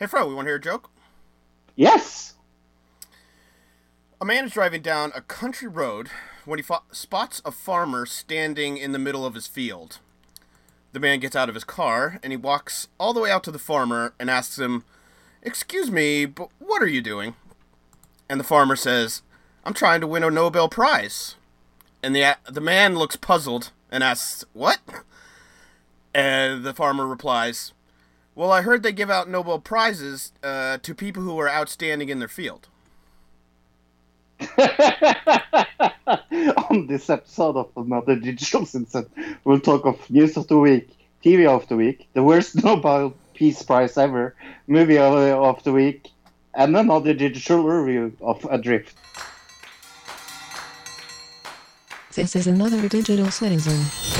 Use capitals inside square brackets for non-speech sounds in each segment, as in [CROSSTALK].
Hey, Fro, we want to hear a joke? Yes. A man is driving down a country road when he fo- spots a farmer standing in the middle of his field. The man gets out of his car and he walks all the way out to the farmer and asks him, Excuse me, but what are you doing? And the farmer says, I'm trying to win a Nobel Prize. And the, the man looks puzzled and asks, What? And the farmer replies, Well, I heard they give out Nobel Prizes uh, to people who are outstanding in their field. [LAUGHS] On this episode of Another Digital Citizen, we'll talk of news of the week, TV of the week, the worst [LAUGHS] Nobel Peace Prize ever, movie of, of the week, and another digital review of Adrift. This is another digital citizen.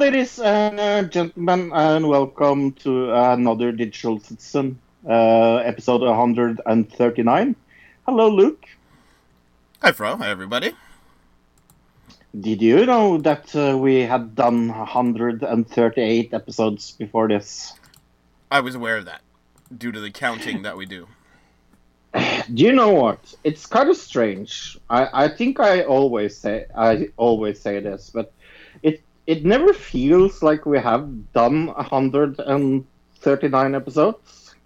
Ladies and uh, gentlemen, and welcome to another Digital Citizen, uh, episode 139. Hello, Luke. Hi, Fro. Hi, everybody. Did you know that uh, we had done 138 episodes before this? I was aware of that due to the counting that we do. [SIGHS] Do you know what? It's kind of strange. I, I think I always say I always say this, but it never feels like we have done 139 episodes.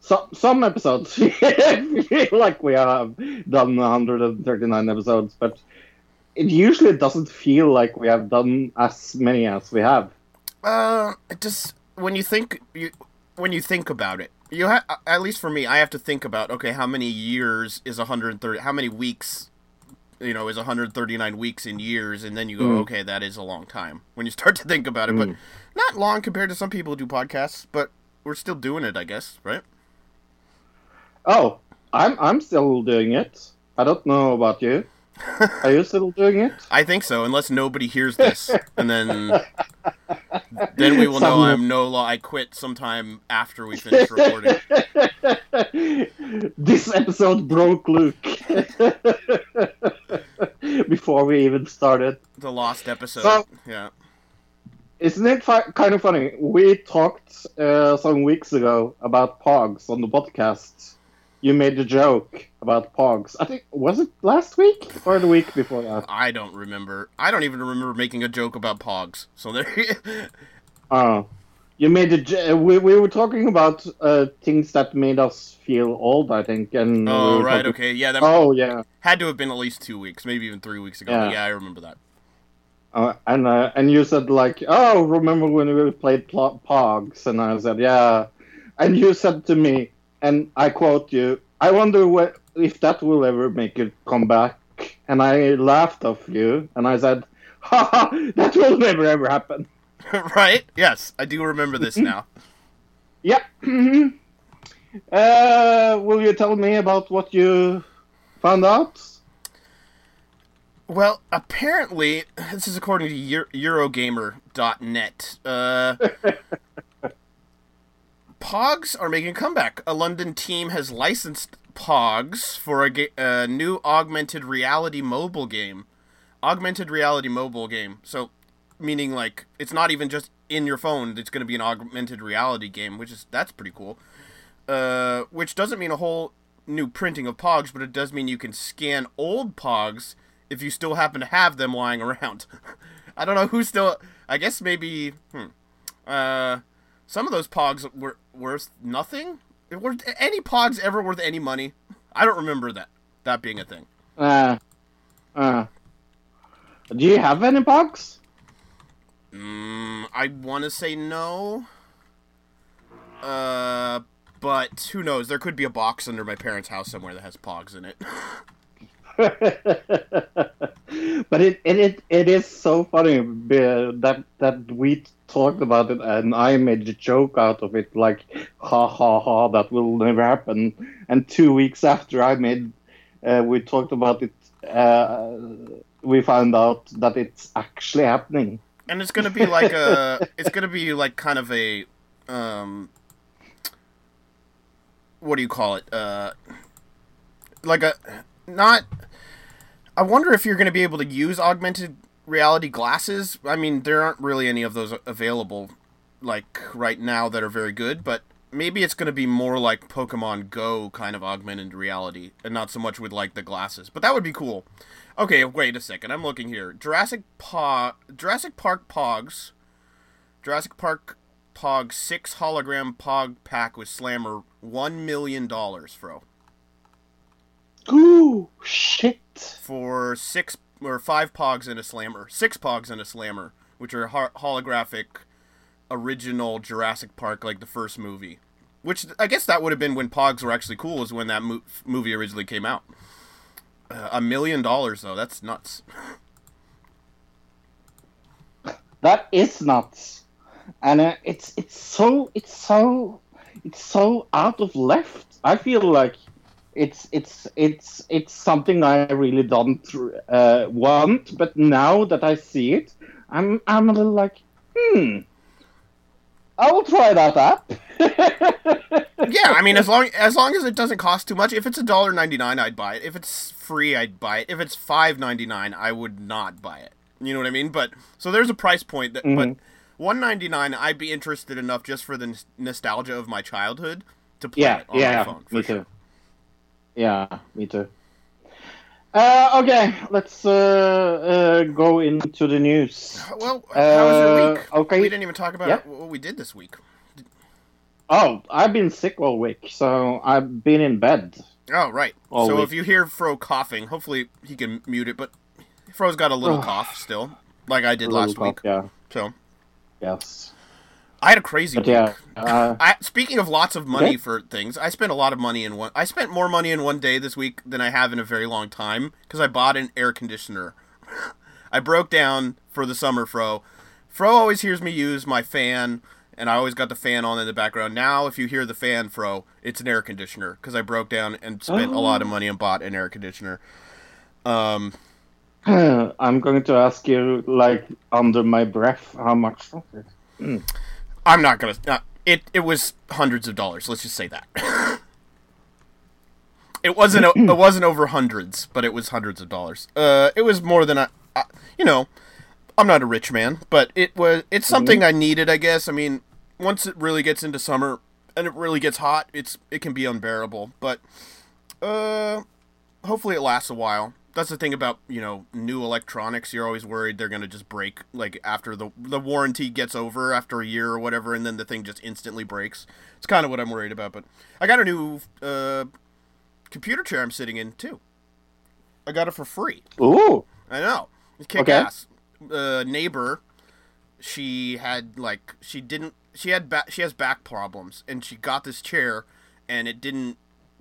Some some episodes [LAUGHS] feel like we have done 139 episodes, but it usually doesn't feel like we have done as many as we have. Uh, it just when you think you when you think about it, you have at least for me, I have to think about okay, how many years is 130? How many weeks? You know, is 139 weeks in years, and then you go, Mm. okay, that is a long time when you start [LAUGHS] to think about it. But Mm. not long compared to some people who do podcasts, but we're still doing it, I guess, right? Oh, I'm I'm still doing it. I don't know about you. Are you still doing it? I think so, unless nobody hears this, and then then we will know I'm no law. I quit sometime after we finish recording. [LAUGHS] this episode broke Luke [LAUGHS] before we even started. The lost episode. So- yeah. Isn't it fi- kind of funny? We talked uh, some weeks ago about Pogs on the podcast. You made the joke about Pogs. I think was it last week or the week before that? I don't remember. I don't even remember making a joke about Pogs. So there. [LAUGHS] Oh, you made a. j- We, we were talking about uh, things that made us feel old. I think, and oh were right, talking- okay, yeah. That Oh yeah. had to have been at least two weeks, maybe even three weeks ago. Yeah. Yeah, I remember that. Uh, and uh, and you said like, oh, remember when we played pl- Pogs? And I said, yeah. And you said to me, and I quote you, I wonder what if that will ever make it come back. And I laughed off you, and I said, ha ha, that will never ever happen. [LAUGHS] right? Yes, I do remember this now. Yeah. mhm. uh, will you tell me about what you found out? Well, apparently, this is according to Euro- Eurogamer.net. Uh, [LAUGHS] Pogs are making a comeback. A London team has licensed Pogs for a, a new augmented reality mobile game. Augmented reality mobile game. So, meaning like it's not even just in your phone. It's going to be an augmented reality game, which is that's pretty cool. Uh, which doesn't mean a whole new printing of Pogs, but it does mean you can scan old Pogs if you still happen to have them lying [LAUGHS] around. I don't know who still. I guess maybe. Hmm. Uh, some of those pogs were worth nothing. Were any pogs ever worth any money? I don't remember that that being a thing. Uh, uh. Do you have any pogs? Mm, I want to say no. Uh, but who knows? There could be a box under my parents' house somewhere that has pogs in it. [LAUGHS] [LAUGHS] but it, it it it is so funny that that we talked about it and I made a joke out of it like ha ha ha that will never happen. And two weeks after I made uh, we talked about it uh, we found out that it's actually happening. And it's gonna be like a [LAUGHS] it's gonna be like kind of a um what do you call it? Uh like a not i wonder if you're gonna be able to use augmented reality glasses i mean there aren't really any of those available like right now that are very good but maybe it's gonna be more like pokemon go kind of augmented reality and not so much with like the glasses but that would be cool Okay, wait a second. I'm looking here. Jurassic Pog, Jurassic Park Pogs, Jurassic Park Pog six hologram Pog pack with Slammer, one million dollars, bro. Ooh, shit! For six or five Pogs and a Slammer, six Pogs and a Slammer, which are ho- holographic, original Jurassic Park, like the first movie. Which I guess that would have been when Pogs were actually cool, is when that mo- movie originally came out. Uh, a million dollars though, that's nuts. That is nuts, and uh, it's it's so it's so it's so out of left. I feel like it's it's it's it's something I really don't uh, want, but now that I see it, I'm I'm a little like, hmm, I will try that app. [LAUGHS] yeah, I mean, as long as long as it doesn't cost too much. If it's a dollar ninety nine, I'd buy it. If it's free, I'd buy it. If it's five ninety nine, I would not buy it. You know what I mean? But so there's a price point that, but one ninety nine, I'd be interested enough just for the n- nostalgia of my childhood to play yeah, it on yeah, my phone. For me sure. too. Yeah, me too. Uh, okay, let's uh, uh, go into the news. Well, how was your Uh, week? okay. We didn't even talk about Yeah. what we did this week. Oh, I've been sick all week, so I've been in bed. Oh, right. So week. if you hear Fro coughing, hopefully he can mute it. But Fro's got a little cough still, like I did last Little week. Yeah. So Yes. I had a crazy But week. yeah. Uh, I, speaking of lots of money Okay. for things, I spent a lot of money in one. I spent more money in one day this week than I have in a very long time because I bought an air conditioner. [LAUGHS] I broke down for the summer, Fro. Fro always hears me use my fan, and I always got the fan on in the background. Now, if you hear the fan, Fro, it's an air conditioner because I broke down and spent a lot of money and bought an air conditioner. Um, [CLEARS THROAT] I'm going to ask you, like, under my breath, how much was it? I'm not gonna. Uh, it it was hundreds of dollars. Let's just say that. [LAUGHS] it wasn't. [CLEARS THROAT] it wasn't over hundreds, but it was hundreds of dollars. Uh, it was more than I. I you know, I'm not a rich man, but it was. It's something I needed, I guess. I mean, once it really gets into summer and it really gets hot, it's it can be unbearable. But uh, hopefully it lasts a while. That's the thing about you know new electronics. You're always worried they're gonna just break like after the the warranty gets over after a year or whatever, and then the thing just instantly breaks. It's kind of what I'm worried about. But I got a new uh, computer chair I'm sitting in too. I got it for free. Ooh. I know. It's kick Okay. ass. Uh, neighbor, she had like she didn't she had back she has back problems and she got this chair and it didn't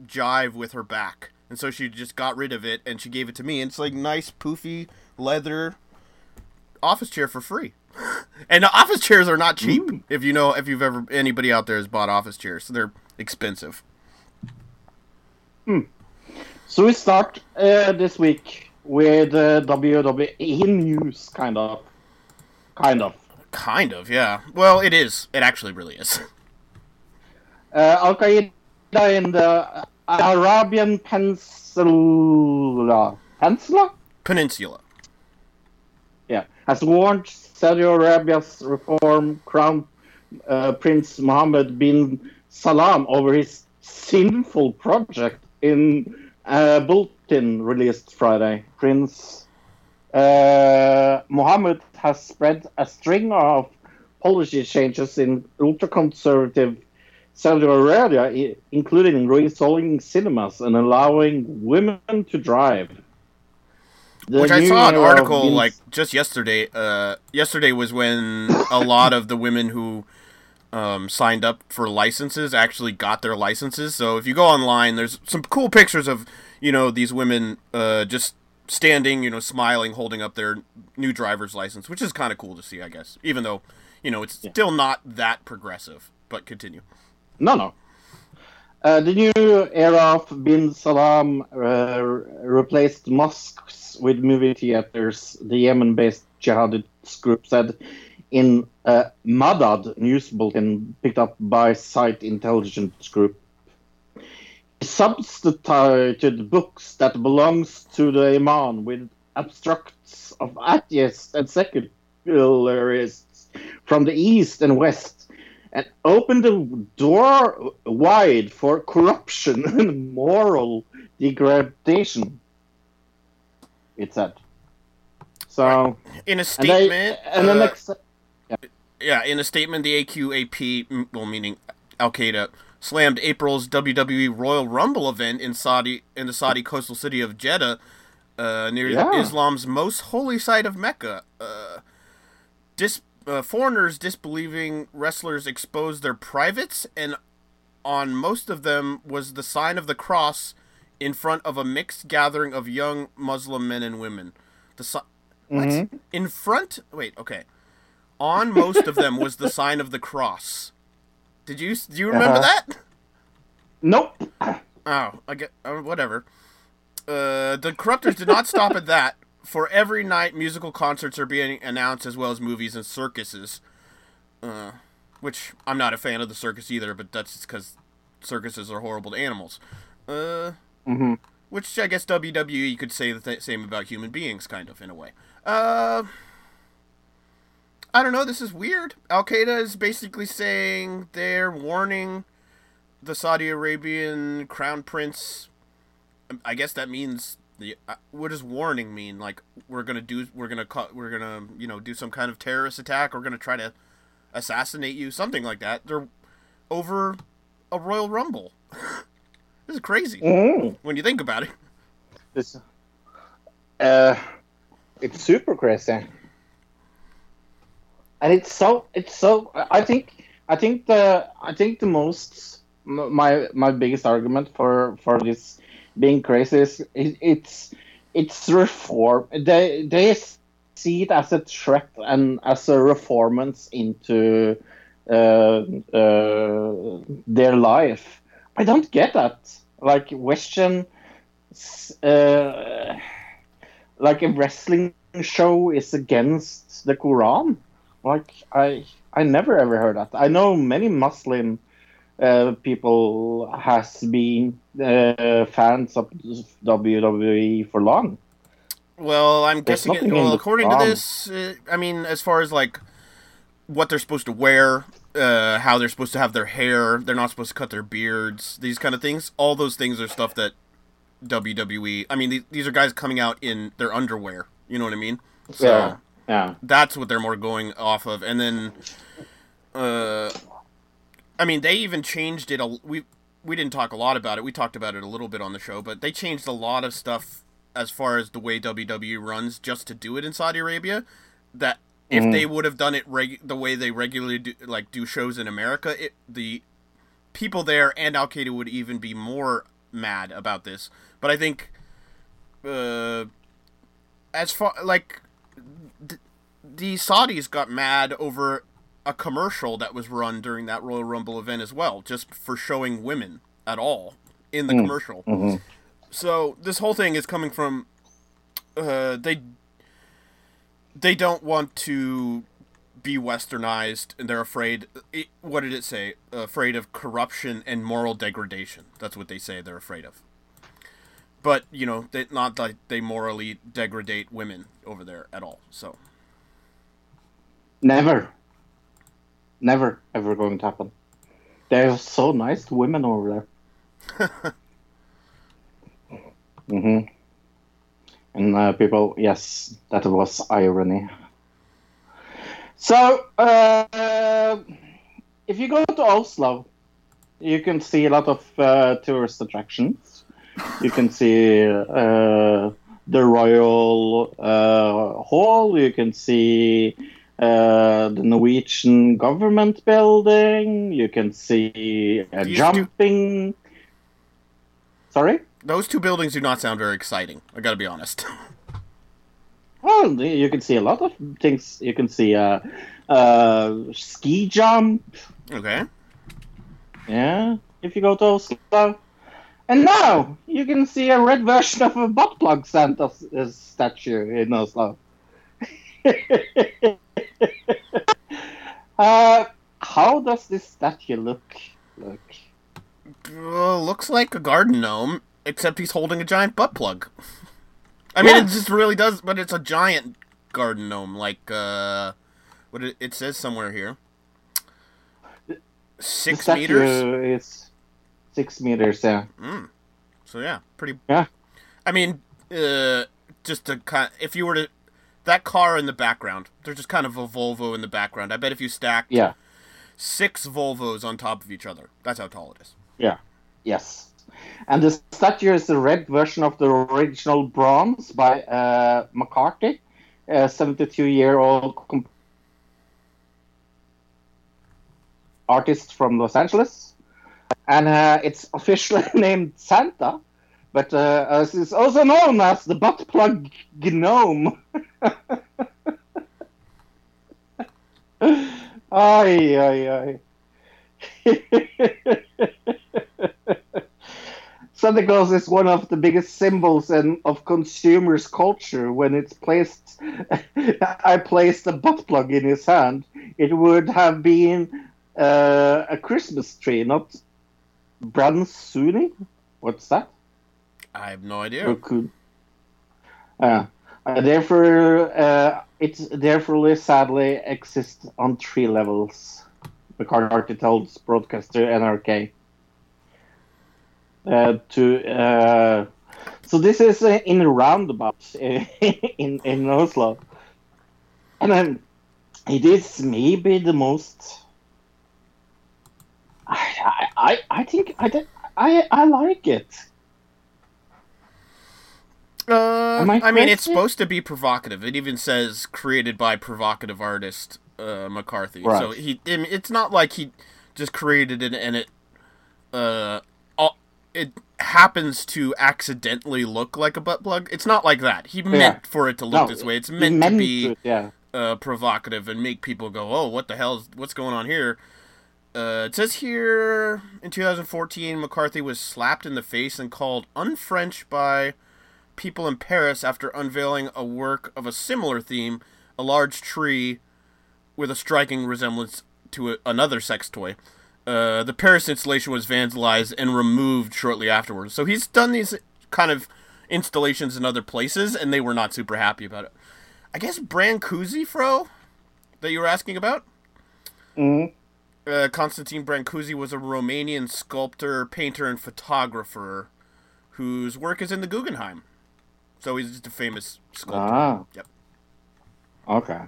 jive with her back and so she just got rid of it and she gave it to me and it's like nice poofy leather office chair for free. [LAUGHS] And office chairs are not cheap. If you know, if you've ever anybody out there has bought office chairs, so they're expensive. So we start uh, this week with uh, WWE news, kind of. Kind of. Kind of, yeah. Well, it is. It actually really is. [LAUGHS] Uh, Al Qaeda in the Arabian Peninsula. Peninsula? Peninsula. Yeah. Has warned Saudi Arabia's reform crown uh, Prince Mohammed bin Salman over his sinful project in a bulletin released Friday. Prince uh, Mohammed has spread a string of policy changes in ultra-conservative Saudi Arabia, including reinstalling cinemas and allowing women to drive. The Which I saw an article bin- like just yesterday. Uh, yesterday was when a lot of the women who um, signed up for licenses actually got their licenses. So if you go online, there's some cool pictures of you know these women uh, just standing, you know, smiling, holding up their new driver's license, which is kind of cool to see, I guess. Even though you know it's still not that progressive. But continue. No, no. Uh, the new era of bin Salman uh, replaced mosques with movie theaters, the Yemen based jihadist group said in a Madad news bulletin picked up by Site Intelligence Group. He substituted books that belongs to the Iman with abstracts of atheists and secularists from the East and West and opened the door wide for corruption [LAUGHS] and moral degradation. It said. So, In a and, statement, they, and then uh, ex- Yeah, in a statement, the AQAP, well, meaning Al Qaeda, slammed April's WWE Royal Rumble event in Saudi in the Saudi coastal city of Jeddah, uh, near Yeah. Islam's most holy site of Mecca. Uh, dis, uh, foreigners disbelieving wrestlers exposed their privates, and on most of them was the sign of the cross in front of a mixed gathering of young Muslim men and women. The si- what? in front. Wait, okay. On most of them was the sign of the cross. Did you do you remember Uh-huh. that? nope. Oh, I get uh, whatever. Uh, the corruptors did not stop at that. For every night, musical concerts are being announced as well as movies and circuses. Uh, which I'm not a fan of the circus either, but that's just because circuses are horrible to animals. Uh, Mhm. which I guess WWE could say the th- same about human beings, kind of in a way. Uh, I don't know. This is weird. Al Qaeda is basically saying they're warning the Saudi Arabian crown prince. I guess that means the. Uh, what does warning mean? Like we're gonna do, we're gonna, cut we're gonna, you know, do some kind of terrorist attack. We're gonna try to assassinate you, something like that. They're over a Royal Rumble. [LAUGHS] this is crazy Mhm. when you think about it. This, uh, it's super crazy, and it's so it's so. I think I think the I think the most my my biggest argument for for this being crazy it, it's it's reform. They they see it as a threat and as a reformance into uh, uh, their life. I don't get that. Like Western uh, like a wrestling show is against the Quran. Like I, I never ever heard that. I know many Muslim uh, people has been uh, fans of WWE for long. Well, I'm There's guessing. It, well, according to this, uh, I mean, as far as like what they're supposed to wear, uh, how they're supposed to have their hair, they're not supposed to cut their beards, these kind of things. All those things are stuff that WWE. I mean, these, these are guys coming out in their underwear. You know what I mean? So Yeah, yeah. that's what they're more going off of, and then, uh, I mean, they even changed it. A, we we didn't talk a lot about it. We talked about it a little bit on the show, but they changed a lot of stuff as far as the way WWE runs just to do it in Saudi Arabia. That if they would have done it reg- the way they regularly do, like do shows in America, it the people there and Al Qaeda would even be more mad about this. But I think, uh, as far like th- the Saudis got mad over a commercial that was run during that Royal Rumble event as well, just for showing women at all in the commercial. So this whole thing is coming from uh, they they don't want to be westernized and they're afraid it, what did it say? Afraid of corruption and moral degradation. That's what they say they're afraid of. But you know they, not like they morally degrade women over there at all so. Never, never ever going to happen. They're so nice to women over there. [LAUGHS] hmm And uh, people, yes, that was irony. So, uh, if you go to Oslo, you can see a lot of uh, tourist attractions. You can see uh, the Royal uh, Hall. You can see uh, the Norwegian government building. You can see uh, jumping. Sorry. Those two buildings do not sound very exciting. I gotta be honest. Well, you can see a lot of things. You can see a uh, uh, ski jump. okay. Yeah, if you go to Oslo. And now you can see a red version of a butt plug Santa uh, statue in Oslo. [LAUGHS] [LAUGHS] uh, how does this statue look? Look. Uh, looks like a garden gnome, except he's holding a giant butt plug. I mean, Yeah. it just really does, but it's a giant garden gnome, like uh, what it, it says somewhere here. Six meters. is six meters. Yeah. Mm. So yeah, pretty. Yeah. I mean, uh, just to kind, if you were to that car in the background, there's just kind of a Volvo in the background. I bet if you stacked Yeah. six Volvos on top of each other, that's how tall it is. Yeah. Yes. And the statue is the red version of the original bronze by uh, McCarthy, a 72 year old comp- artist from Los Angeles. And uh, it's officially [LAUGHS] named Santa, but uh, it's also known as the butt plug gnome. [LAUGHS] ay, ay, ay. [LAUGHS] Santa Claus is one of the biggest symbols in, of consumers' culture. When it's placed, [LAUGHS] I placed a butt plug in his hand. It would have been uh, a Christmas tree, not Brancusi. What's that? I have no idea. Raccoon. Uh, uh, therefore, uh, it therefore sadly exists on three levels. the McCarthy tells broadcaster NRK. Uh, to uh, so this is uh, in a roundabout uh, [LAUGHS] in in Oslo, and um, it is maybe the most. I I, I think I, I I like it. Uh, I I mean, it's supposed to be provocative. It even says created by provocative artist uh, McCarthy. Right. So he, I mean, it's not like he just created it and it, uh, all, it happens to accidentally look like a butt plug. It's not like that. He meant for it to look No, this way. It's he meant, to be to- yeah. uh, provocative and make people go, "Oh, what the hell? Is, what's going on here?" Uh, it says here in 2014, McCarthy was slapped in the face and called unfrench by people in Paris after unveiling a work of a similar theme, a large tree with a striking resemblance to a, another sex toy. Uh, the Paris installation was vandalized and removed shortly afterwards. So he's done these kind of installations in other places, and they were not super happy about it. I guess Brancusi, Fro, that you were asking about? Mm-hmm. Uh, Constantine Brancusi was a Romanian sculptor, painter, and photographer whose work is in the Guggenheim. So he's just a famous sculptor. Ah. Yep. Okay.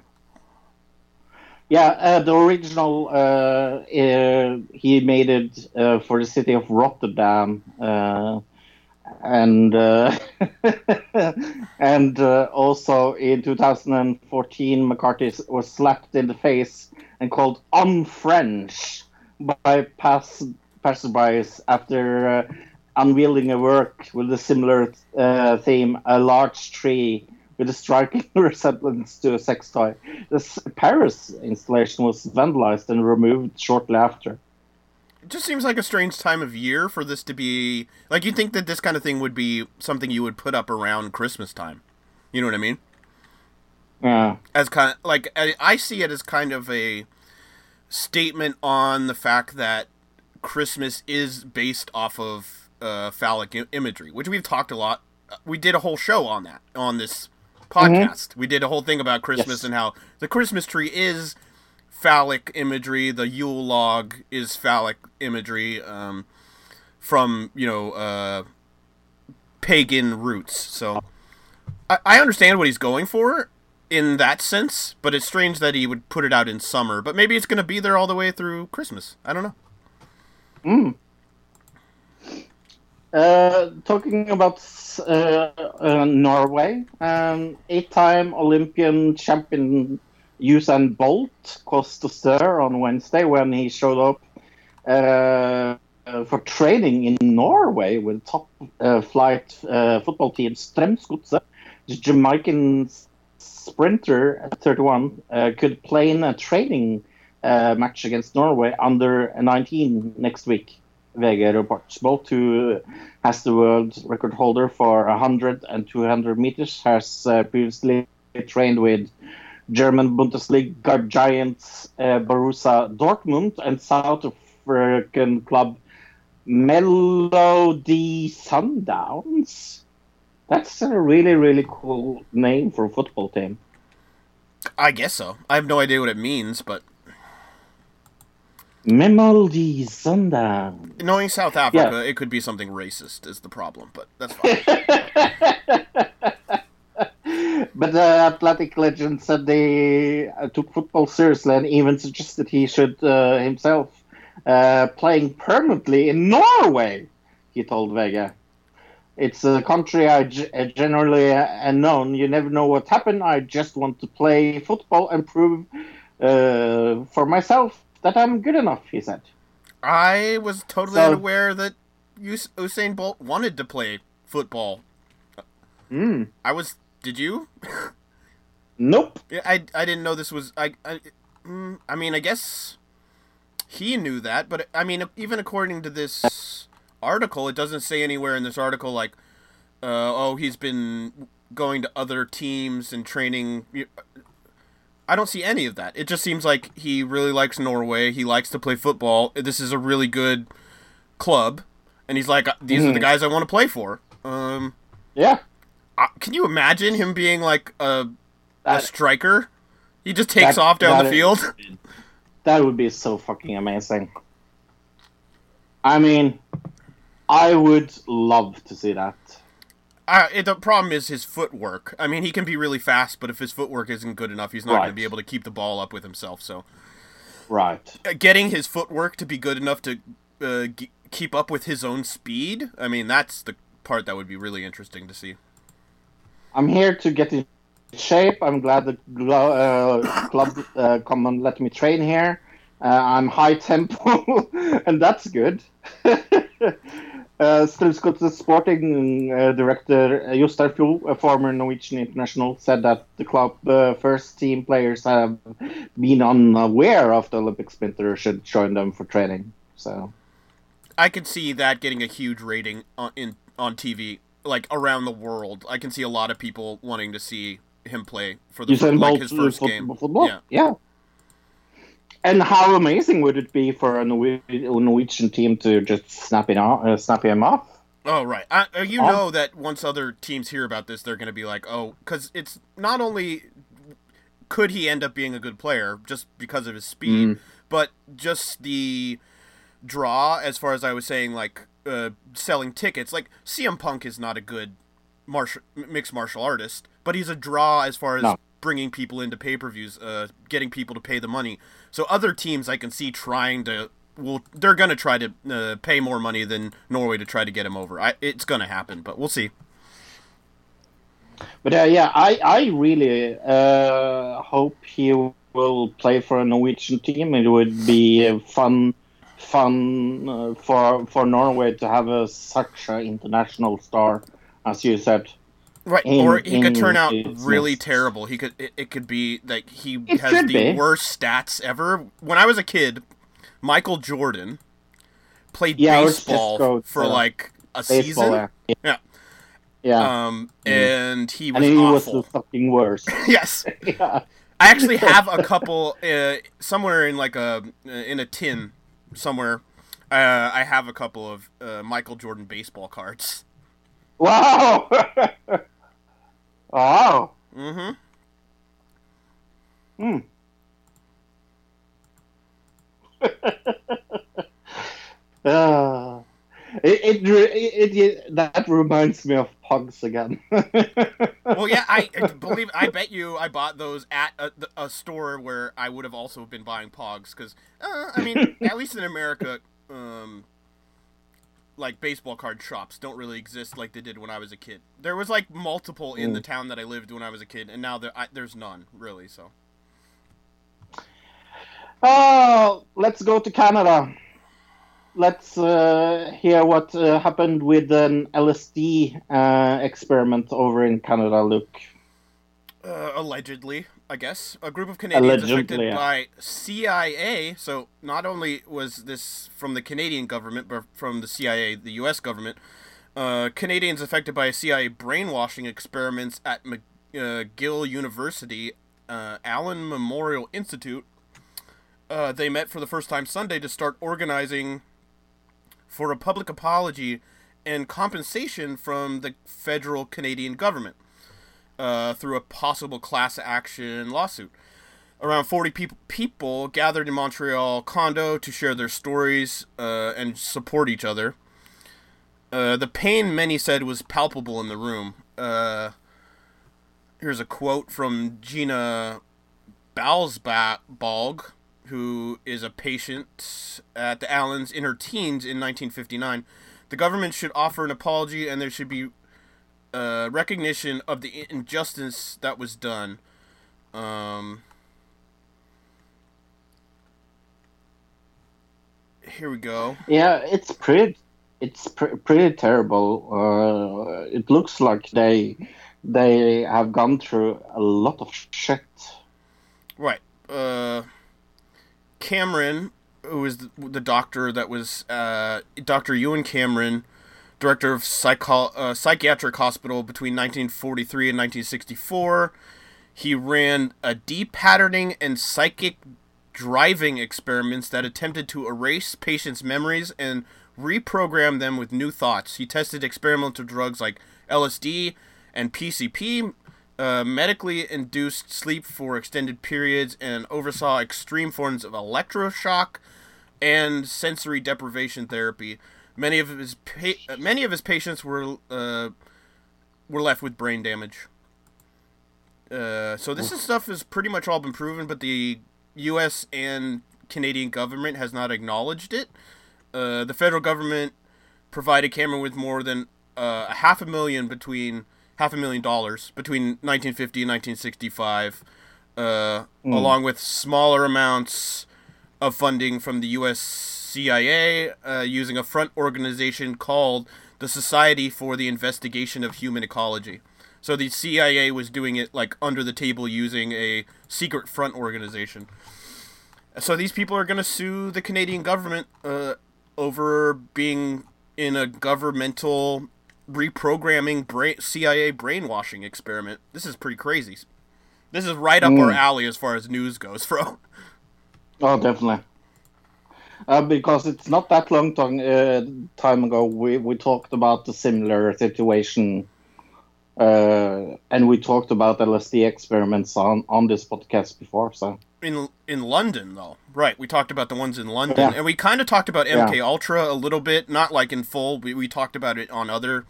Yeah, uh, the original uh, uh, he made it uh, for the city of Rotterdam, uh, and uh, [LAUGHS] and uh, also in 2014, McCarthy was slapped in the face and called unfrench by pass passerbys after unveiling a work with a similar uh, theme, a large tree with a striking [LAUGHS] resemblance to a sex toy. This Paris installation was vandalized and removed shortly after. It just seems like a strange time of year for this to be. Like, you'd think that this kind of thing would be something you would put up around Christmas time. You know what I mean? Yeah, as kind of like I see it as kind of a statement on the fact that Christmas is based off of uh, phallic I- imagery, which we've talked a lot. We did a whole show on that on this podcast. We did a whole thing about Christmas Yes. and how the Christmas tree is phallic imagery. The Yule log is phallic imagery um, from you know uh, pagan roots. So I, I understand what he's going for in that sense, but it's strange that he would put it out in summer. But maybe it's going to be there all the way through Christmas. I don't know. Mm. Uh, talking about uh, uh, Norway, um, eight-time Olympian champion Usain Bolt caused a stir on Wednesday when he showed up uh, for training in Norway with top uh, flight football team Strømsgodset. The Jamaican sprinter at 31 uh, could play in a training match against Norway under 19 next week. VG reports. Bolt, who has the world record holder for 100 and 200 meters, has uh, previously trained with German Bundesliga giants uh, Borussia Dortmund and South African club Melody Sundowns. That's a really, really cool name for a football team. I guess so. I have no idea what it means, but Melody Sundowns. knowing South Africa, it could be something racist. Is the problem, but that's fine. [LAUGHS] but the athletic legend said they uh, took football seriously and even suggested he should uh, himself uh, playing permanently in Norway. He told VG. It's a country I g- uh, generally uh, known. You never know what happened. I just want to play football and prove uh, for myself that I'm good enough. He said. I was totally So- unaware that Us- Usain Bolt wanted to play football. Mm. I was. Did you? Nope. I, I didn't know this was I I, mm, I mean I guess he knew that, but I mean even according to this article, it doesn't say anywhere in this article like, uh, oh he's been going to other teams and training. I don't see any of that. It just seems like he really likes Norway. He likes to play football. This is a really good club, and he's like, these are the Mhm. guys I want to play for. Um, Yeah. uh, can you imagine him being like a a striker. He just takes That- off down the is- field. [LAUGHS] That would be so fucking amazing. I mean, I would love to see that. Uh, it, the problem is his footwork. I mean, he can be really fast, but if his footwork isn't good enough, he's not going to be able to keep the ball up with himself. So, Right. uh, getting his footwork to be good enough to uh, g- keep up with his own speed, I mean, that's the part that would be really interesting to see. I'm here to get in shape. I'm glad the glo- uh, club uh, come and let me train here. Uh, I'm high tempo, [LAUGHS] and that's good. [LAUGHS] Uh, sporting uh, director uh, Jostein Flo, a former Norwegian international, said that the club uh, first team players have been unaware of the Olympic sprinter should join them for training. So I could see that getting a huge rating on in on TV, like around the world. I can see a lot of people wanting to see him play for the like his first game. football? Yeah. yeah. And how amazing would it be for a Norwegian team to just snap it off, uh, snap him off? Oh right, I, uh, you Oh. know that once other teams hear about this, they're going to be like, oh, because it's not only could he end up being a good player just because of his speed, Mm. but just the draw as far as I was saying, like uh, selling tickets. Like CM Punk is not a good martial mixed martial artist, but he's a draw as far as No. bringing people into pay per views, uh, getting people to pay the money. So other teams I can see trying to. Well, they're gonna try to uh, pay more money than Norway to try to get him over. I, it's gonna happen, but we'll see. But uh, yeah, I, I really uh, hope he will play for a Norwegian team. It would be fun, fun uh, for for Norway to have a, such an international star, as you said. Right, in- or he could turn out really next- terrible. He could. It, it could be like he It has the be. worst stats ever. When I was a kid, Michael Jordan played Yeah, I was just baseball for to like a season. yeah. Yeah. Yeah, Um, and he was and he was the fucking worst. [LAUGHS] yes, [LAUGHS] yeah. I actually have a couple uh, somewhere in like a uh, in a tin somewhere. Uh, I have a couple of uh, Michael Jordan baseball cards. Wow. [LAUGHS] wow. Mm-hmm. Hmm. Uh, [LAUGHS] it, it, it, it that reminds me of pogs again. [LAUGHS] well, yeah, I I believe. I bet you I bought those at a, a store where I would have also been buying Pogs because, uh, I mean, at least in America, um, like baseball card shops don't really exist like they did when I was a kid. There was like multiple in the town that I lived when I was a kid, and now there I, there's none really. So Oh, let's go to Canada. Let's uh, hear what uh, happened with an LSD uh, experiment over in Canada, Luke. uh, allegedly, I guess, a group of Canadians affected yeah. by CIA. So not only was this from the Canadian government, but from the CIA, the U.S. government. Uh, Canadians affected by CIA brainwashing experiments at McGill University, uh, Allen Memorial Institute. Uh, they met for the first time Sunday to start organizing for a public apology and compensation from the federal Canadian government uh, through a possible class action lawsuit. Around 40 people, people gathered in Montreal condo to share their stories uh, and support each other. Uh, the pain, many said, was palpable in the room. Uh, here's a quote from Gina Balsbalg, who is a patient at the Allens in her teens in 1959. The government should offer an apology, and there should be uh, recognition of the injustice that was done. Um, here we go. Yeah, it's pretty. It's pr- pretty terrible. Uh, it looks like they they have gone through a lot of shit. Right. Uh, Cameron, who is the, the doctor that was uh, Dr. Ewan Cameron, director of psycho- uh, psychiatric hospital between 1943 and 1964. He ran a depatterning and psychic driving experiments that attempted to erase patients' memories and reprogram them with new thoughts. He tested experimental drugs like LSD and PCP, uh, medically induced sleep for extended periods, and oversaw extreme forms of electroshock and sensory deprivation therapy. Many of his pa- many of his patients were uh, were left with brain damage. Uh, so this is stuff has pretty much all been proven, but the U.S. and Canadian government has not acknowledged it. Uh, the federal government provided Cameron with more than uh, a half a million between half a million dollars between 1950 and 1965, uh, along with smaller amounts of funding from the U.S. CIA uh, using a front organization called the Society for the Investigation of Human Ecology. So the CIA was doing it like under the table using a secret front organization. So these people are going to sue the Canadian government uh, over being in a governmental reprogramming bra- CIA brainwashing experiment. This is pretty crazy. This is right up our alley as far as news goes, [LAUGHS] bro. Oh, definitely. Uh, because it's not that long time, uh, time ago we, we talked about a similar situation, uh, and we talked about LSD experiments on, on this podcast before. So in in London though. Right, we talked about the ones in London, Yeah. and we kind of talked about MK Yeah. Ultra a little bit, not like in full. We we talked about it on other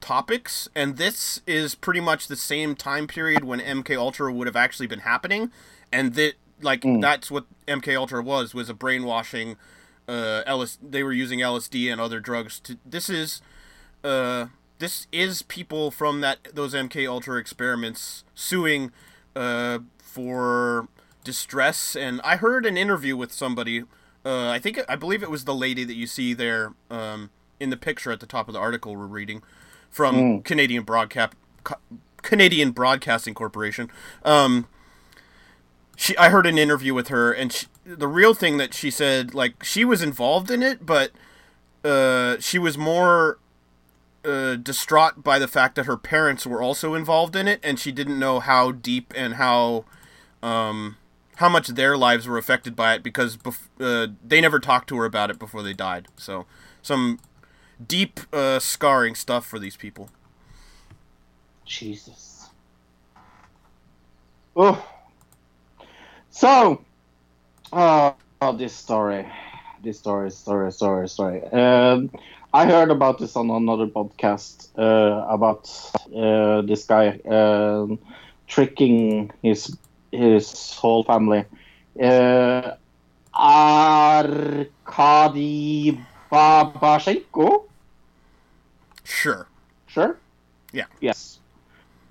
topics, and this is pretty much the same time period when MK Ultra would have actually been happening, and that like that's what MK Ultra was was a brainwashing. Uh, LS, they were using LSD and other drugs. To this is, uh, this is people from that those MK Ultra experiments suing, uh, for distress. And I heard an interview with somebody. Uh, I think I believe it was the lady that you see there, um, in the picture at the top of the article we're reading, from Canadian Broadcast Canadian Broadcasting Corporation. Um, she I heard an interview with her and she, the real thing that she said like she was involved in it but uh she was more uh distraught by the fact that her parents were also involved in it and she didn't know how deep and how um how much their lives were affected by it because bef- uh, they never talked to her about it before they died so some deep uh scarring stuff for these people Jesus. Oh. So, uh, oh, this story, this story, story, story, story. Um, I heard about this on another podcast uh, about uh, this guy um tricking his his whole family. Uh, Arkady Babchenko. Sure. Sure. Yeah. Yes.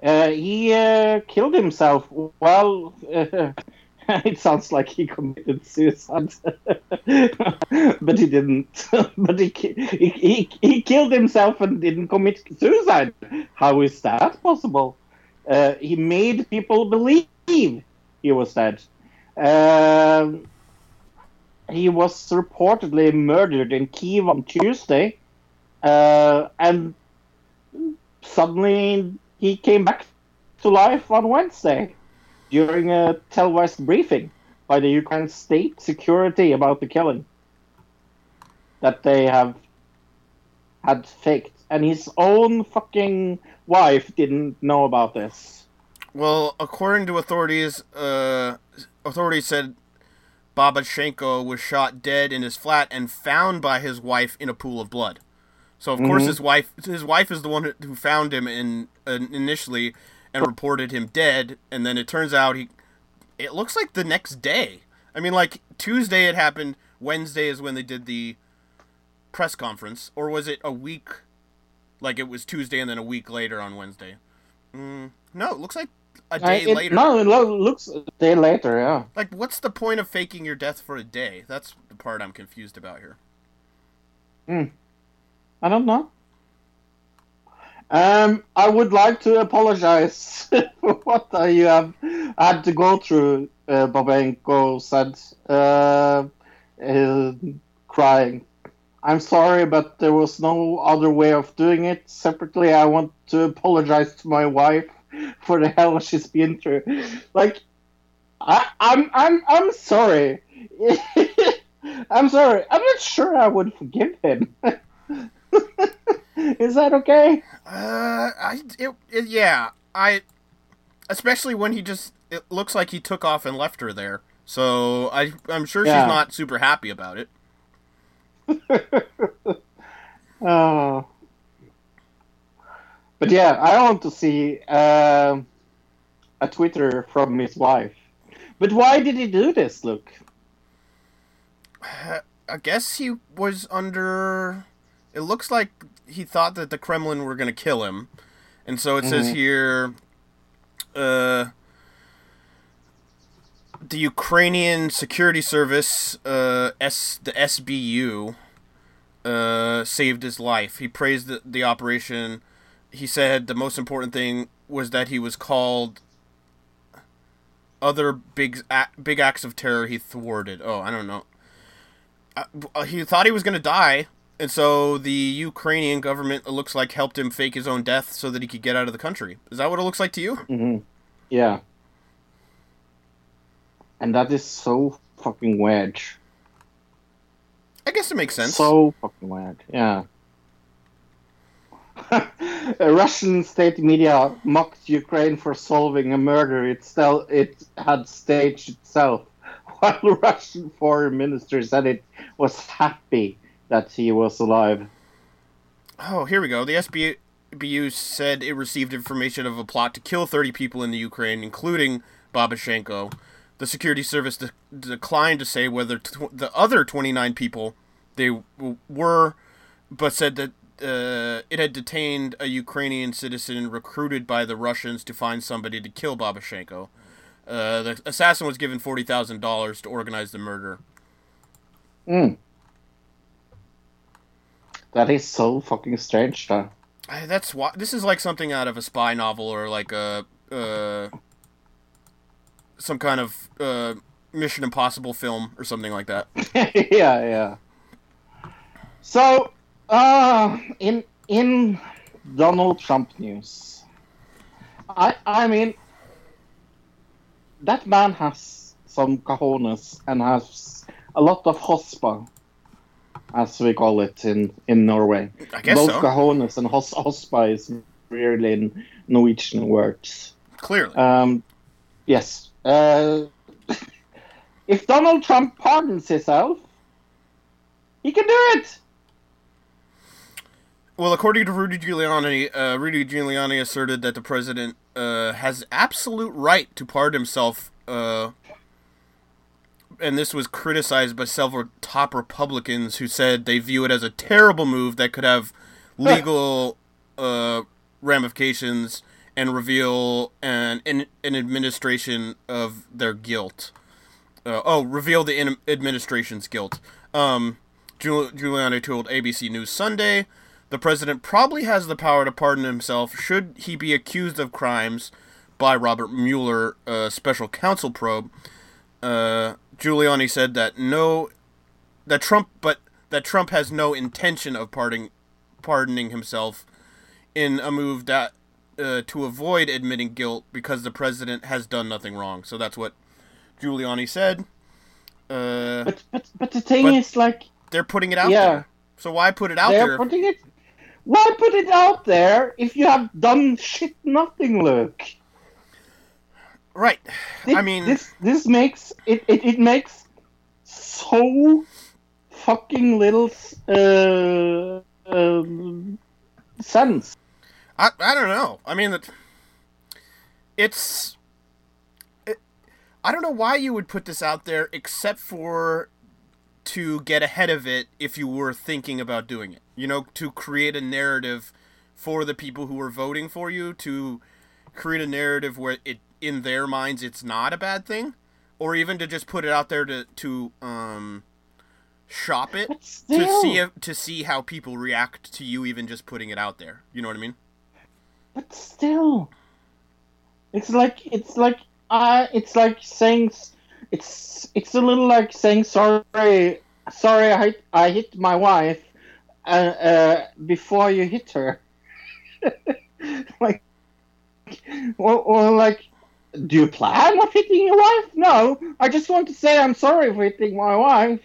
Uh, he uh, killed himself. Well, [LAUGHS] [LAUGHS] it sounds like he committed suicide, [LAUGHS] but he didn't. [LAUGHS] but he, he he he killed himself and didn't commit suicide. How is that possible? Uh, he made people believe he was dead. Um, he was reportedly murdered in Kiev on Tuesday, uh, and suddenly he came back to life on Wednesday during a televised briefing by the Ukraine state security about the killing that they have had faked. And his own fucking wife didn't know about this. Well, according to authorities, uh, authorities said Babchenko was shot dead in his flat and found by his wife in a pool of blood. So of course Mhm. his wife, his wife is the one who- who found him in uh, initially and reported him dead, and then it turns out he. It looks like the next day. I mean, like Tuesday it happened. Wednesday is when they did the press conference, or was it a week? Like it was Tuesday and then a week later on Wednesday. Mm, no, it looks like a Uh, day it- later. No, it lo- looks a day later, yeah. Like, what's the point of faking your death for a day? That's the part I'm confused about here. I don't know. Um, I would like to apologize [LAUGHS] for what you have had to go through, uh, Babchenko said, uh, uh, crying. I'm sorry, but there was no other way of doing it. Separately, I want to apologize to my wife [LAUGHS] for the hell she's been through. Like, I, I'm, I'm, I'm sorry. [LAUGHS] I'm sorry. I'm not sure I would forgive him. [LAUGHS] Is that okay? Uh, I, it, it, yeah, I, especially when he just, it looks like he took off and left her there. So I, I'm sure Yeah. she's not super happy about it. [LAUGHS] Oh. But yeah, I want to see um, a Twitter from his wife. But why did he do this, Luke? [SIGHS] I guess he was under. It looks like he thought that the Kremlin were going to kill him, and so it says Mhm. here, uh, the Ukrainian Security Service, uh, S the SBU, uh, saved his life. He praised the, the operation. He said the most important thing was that he was called. Other big big acts of terror he thwarted. Oh, I don't know uh, he thought he was going to die, and so the Ukrainian government it looks like helped him fake his own death so that he could get out of the country. Is that what it looks like to you? hmm Yeah. And that is so fucking weird. I guess it makes sense. So fucking weird. Yeah. [LAUGHS] Russian state media mocked Ukraine for solving a murder it, stel- it had staged itself, [LAUGHS] while Russian foreign minister said it was happy that he was alive. oh, here we go. The SBU said it received information of a plot to kill 30 people in the Ukraine, including Babchenko. The security service de- declined to say whether tw- the other 29 people they w- were, but said that uh, it had detained a Ukrainian citizen recruited by the Russians to find somebody to kill Babchenko. Uh, the assassin was given forty thousand dollars to organize the murder. Mm. That is so fucking strange, though. I- That's why this is like something out of a spy novel or like a uh, some kind of uh, Mission Impossible film or something like that. [LAUGHS] yeah, yeah. So, uh, in in Donald Trump news, I I mean, that man has some cojones and has a lot of hospa, as we call it in in Norway. I guess Both so. cojones and hos- hospa is really in Norwegian words. Clearly, Um, yes. Uh, [LAUGHS] if Donald Trump pardons himself, he can do it. Well, according to Rudy Giuliani, uh, Rudy Giuliani asserted that the president uh, has absolute right to pardon himself, uh, and this was criticized by several top Republicans who said they view it as a terrible move that could have legal uh, ramifications and reveal an, an, an administration of their guilt. Uh, oh, reveal the in- administration's guilt. Um, Giul- Giuliani told ABC News Sunday the president probably has the power to pardon himself should he be accused of crimes by Robert Mueller, uh, special counsel probe. Uh, Giuliani said that no, that Trump, but that Trump has no intention of pardoning, pardoning himself in a move that uh, to avoid admitting guilt because the president has done nothing wrong. So that's what Giuliani said. Uh, But but but the thing But- is like they're putting it out Yeah. there. So why put it out they're there? putting it. Why put it out there if you have done shit nothing, Luke? Right. Thi- I mean, this this makes it it, it makes so fucking little uh, um, sense. I, I don't know. I mean, it- it's. It, I don't know why you would put this out there except for to get ahead of it if you were thinking about doing it. You know, to create a narrative for the people who are voting for you, to create a narrative where it in their minds it's not a bad thing, or even to just put it out there to to um shop it to see if, to see how people react to you even just putting it out there. You know what I mean? but still, it's like it's like uh, it's like saying it's it's a little like saying sorry sorry I hit, I hit my wife uh, uh, before you hit her. [LAUGHS] like, or, or like, do you plan on hitting your wife? No, I just want to say I'm sorry for hitting my wife.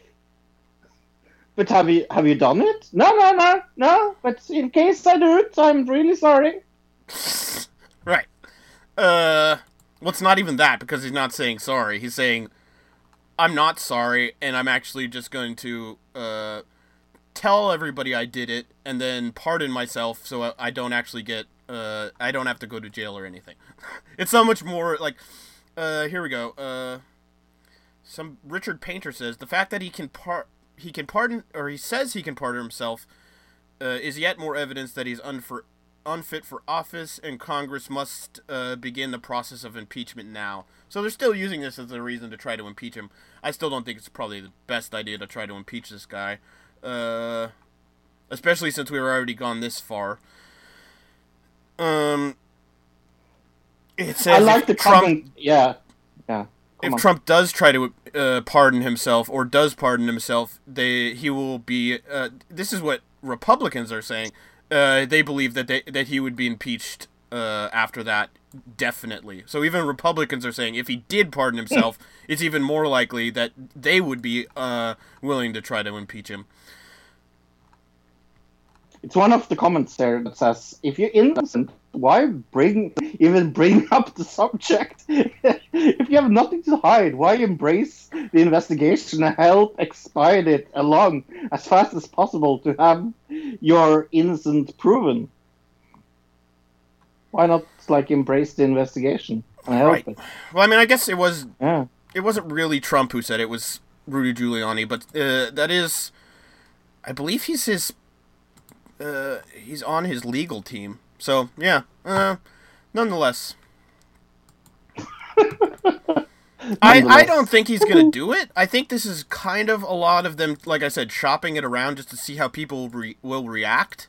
But have you have you done it? No, no, no, no. But in case I do it, I'm really sorry. [SIGHS] Right. Uh, well, it's not even that because he's not saying sorry. He's saying, "I'm not sorry, and I'm actually just going to uh tell everybody I did it, and then pardon myself, so I, I don't actually get uh I don't have to go to jail or anything." [LAUGHS] it's so much more like, uh, here we go. Uh, some Richard Painter says the fact that he can par he can pardon or he says he can pardon himself uh, is yet more evidence that he's unfor- unfit for office, and Congress must uh, begin the process of impeachment now. So they're still using this as a reason to try to impeach him. I still don't think it's probably the best idea to try to impeach this guy, uh, especially since we were already gone this far. Um, it says I like the Trump, comment. Yeah, yeah. if on. Trump does try to uh, pardon himself or does pardon himself, they he will be. Uh, this is what Republicans are saying. Uh, they believe that they, that he would be impeached uh, after that, definitely. So even Republicans are saying if he did pardon himself, [LAUGHS] it's even more likely that they would be uh, willing to try to impeach him. It's one of the comments there that says, "If you're innocent, why bring even bring [LAUGHS] up the subject? [LAUGHS] if you have nothing to hide, why embrace the investigation and help expedite it along as fast as possible to have your innocence proven? Why not like embrace the investigation and help Right. it? Well, I mean, I guess it was Yeah, it wasn't really Trump who said it, it was Rudy Giuliani, but uh, that is, I believe he's his, uh, he's on his legal team. So yeah, uh, nonetheless, I I don't think he's gonna do it. I think this is kind of a lot of them, like I said, shopping it around just to see how people re- will react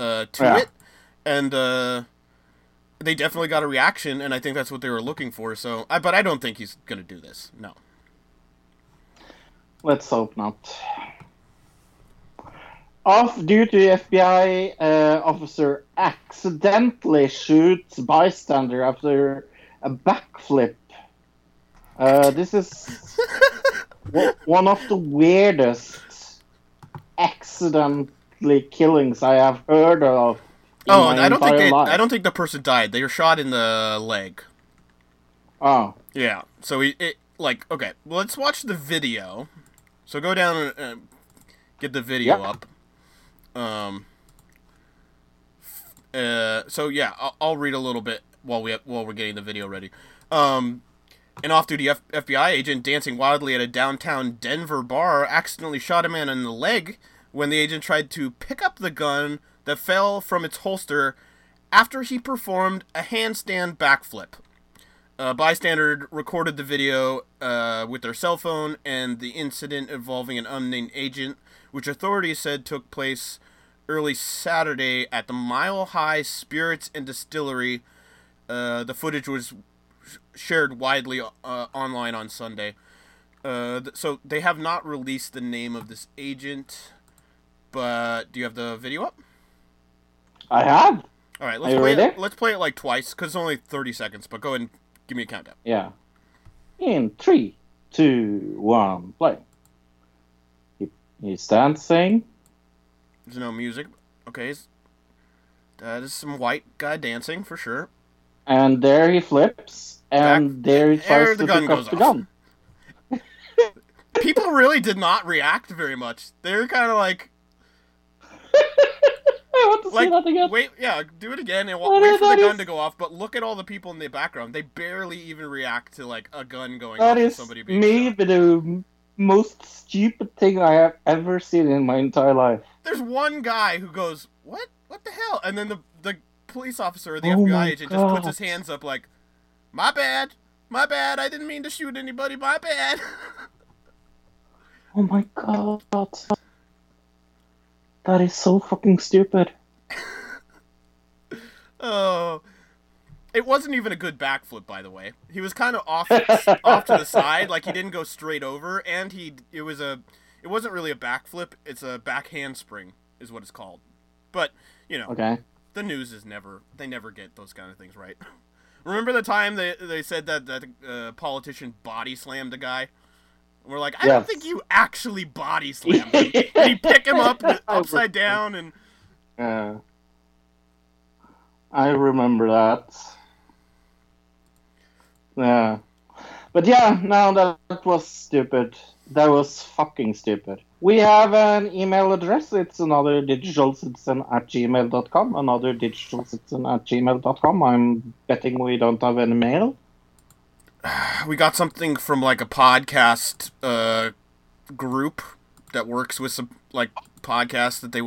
uh, to Yeah. it, and uh, they definitely got a reaction, and I think that's what they were looking for. So, I, but I don't think he's gonna do this. No. let's hope not. Off duty FBI uh, officer accidentally shoots bystander after a backflip. Uh, this is [LAUGHS] one of the weirdest accidentally killings I have heard of. Oh, I don't think they. I don't think the person died. They were shot in the leg. Oh, Yeah. So he, it like okay. Let's watch the video. So go down and uh, get the video Yep. up. Um. Uh, so yeah, I'll, I'll read a little bit while we while we're getting the video ready. Um, an off-duty F- FBI agent dancing wildly at a downtown Denver bar accidentally shot a man in the leg when the agent tried to pick up the gun that fell from its holster after he performed a handstand backflip. A bystander recorded the video uh, with their cell phone, and the incident involving an unnamed agent, which authorities said took place early Saturday at the Mile High Spirits and Distillery. Uh, the footage was shared widely uh, online on Sunday. Uh, th- so they have not released the name of this agent, but do you have the video up? I have. All right, Are let's you play ready? it. Let's play it like twice because it's only thirty seconds. But go ahead and give me a countdown. Yeah. In three, two, one, play. He, he's dancing. There's no music. Okay, that is some white guy dancing for sure. And there he flips, and Back- there he tries the to gun pick up the off. gun. [LAUGHS] People really did not react very much. They're kind of like, [LAUGHS] I want to see that again. wait, yeah, do it again and wa- wait for the gun is- to go off. But look at all the people in the background. They barely even react to like a gun going That off and somebody being me, shot. the most stupid thing I have ever seen in my entire life. There's one guy who goes, "What? What the hell?" And then the the police officer or the Oh FBI agent just puts his hands up like, "My bad, my bad. I didn't mean to shoot anybody. My bad." [LAUGHS] Oh my god. That is so fucking stupid. [LAUGHS] oh, it wasn't even a good backflip, by the way. He was kind of off [LAUGHS] off to the side, like he didn't go straight over, and he it was a it wasn't really a backflip. It's a back handspring, is what it's called. But you know, Okay. the news is never they never get those kind of things right. [LAUGHS] Remember the time they they said that that uh, politician body slammed a guy? We're like, I don't think you actually body slammed him. [LAUGHS] and he pick him up upside down and Yeah. I remember that. Yeah. But yeah, no, that, that was stupid. That was fucking stupid. We have an email address. It's another digital citizen at gmail.com. Another digital citizen at gmail.com. I'm betting we don't have any mail. we got something from like a podcast uh, group that works with some like podcasts that they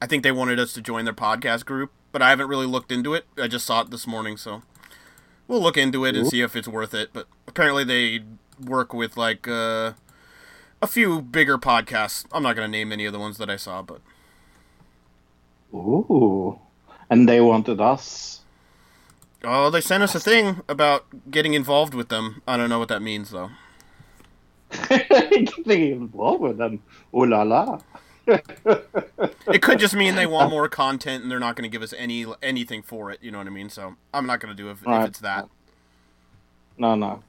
I think they wanted us to join their podcast group, but I haven't really looked into it. I just saw it this morning, so we'll look into it and see if it's worth it. But apparently they work with like uh, a few bigger podcasts. I'm not gonna name any of the ones that I saw, but Ooh. And they wanted us. oh, they sent us a thing about getting involved with them. I don't know what that means though. [LAUGHS] Getting involved with them. Ooh la la. it could just mean they want [LAUGHS] more content and they're not going to give us any anything for it. You know what I mean? So I'm not going to do it if, if it's that. No, no.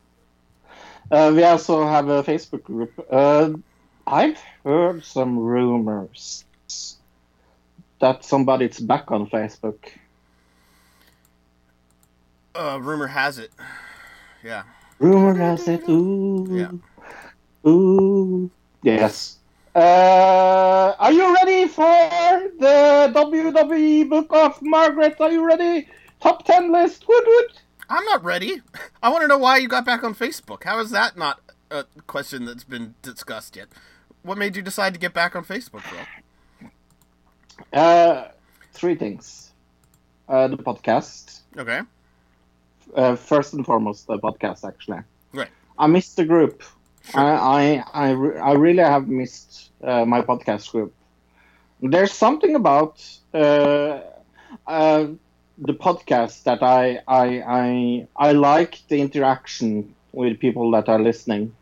Uh, we also have a Facebook group. Uh, I've heard some rumors that somebody's back on Facebook. Uh, rumor has it. Yeah. Rumor has it. Ooh. Yeah. Ooh. Yes. Uh, are you ready for the WWE Book of Margaret? Are you ready? Top 10 list. Woot woot. I'm not ready. [LAUGHS] I want to know why you got back on Facebook. How is that not a question that's been discussed yet? What made you decide to get back on Facebook, bro? Uh, three things. Uh, the podcast. Okay. uh, first and foremost the podcast actually Right. i missed the group Sure. I, I I re- I really have missed uh, my podcast group there's something about uh, uh, the podcast that I, I I I like the interaction with people that are listening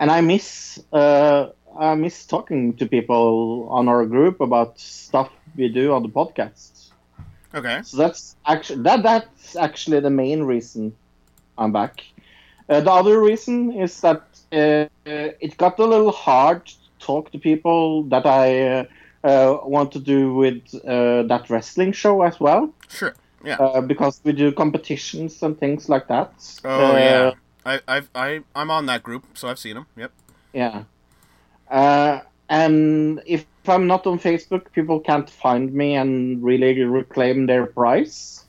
and I miss uh, I miss talking to people on our group about stuff we do on the podcast Okay. so that's actually that that's actually the main reason I'm back. Uh, the other reason is that uh, it got a little hard to talk to people that I uh, uh, want to do with uh, that wrestling show as well, Sure. Yeah. uh, because we do competitions and things like that. Oh Uh, yeah. I I've, I I'm on that group, so I've seen them. Yep. Yeah. Uh, and if I'm not on Facebook, people can't find me and really reclaim their price.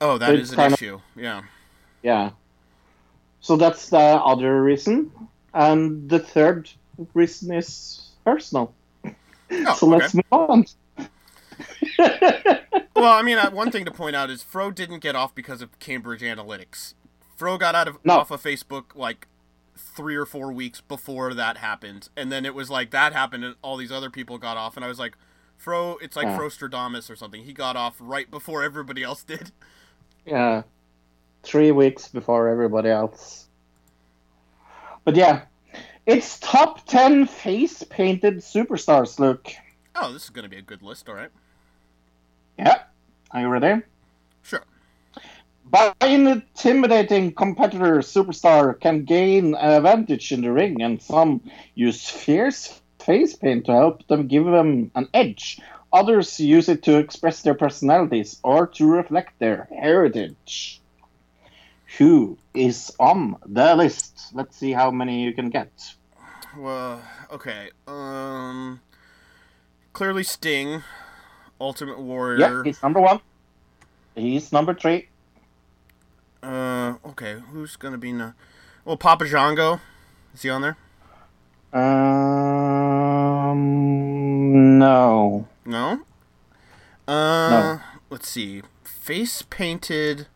Oh, that It's is an kind of- issue. Yeah. Yeah. So that's the other reason. And the third reason is personal. Oh, [LAUGHS] so let's move on. [LAUGHS] Well, I mean, one thing to point out is Fro didn't get off because of Cambridge Analytica. Fro got out of No. off of Facebook like three or four weeks before that happened, and then it was like that happened, and all these other people got off, and I was like, Fro, it's like Yeah. Frostradamus or something. He got off right before everybody else did. Yeah. Three weeks before everybody else. But yeah. It's top 10 face painted superstars, Luke. Oh, this is gonna be a good list. All right. Yeah. Are you ready? Sure. By an intimidating competitor, superstar can gain an advantage in the ring, and some use fierce face paint to help them give them an edge. Others use it to express their personalities or to reflect their heritage. Who is on the list? Let's see how many you can get. Well, okay. Um, clearly Sting, Ultimate Warrior. Yeah, he's number one. He's number three. Uh, okay. Who's gonna be? No- well, Papa Shango. Is he on there? Um, no. No. Uh, let's see. Face painted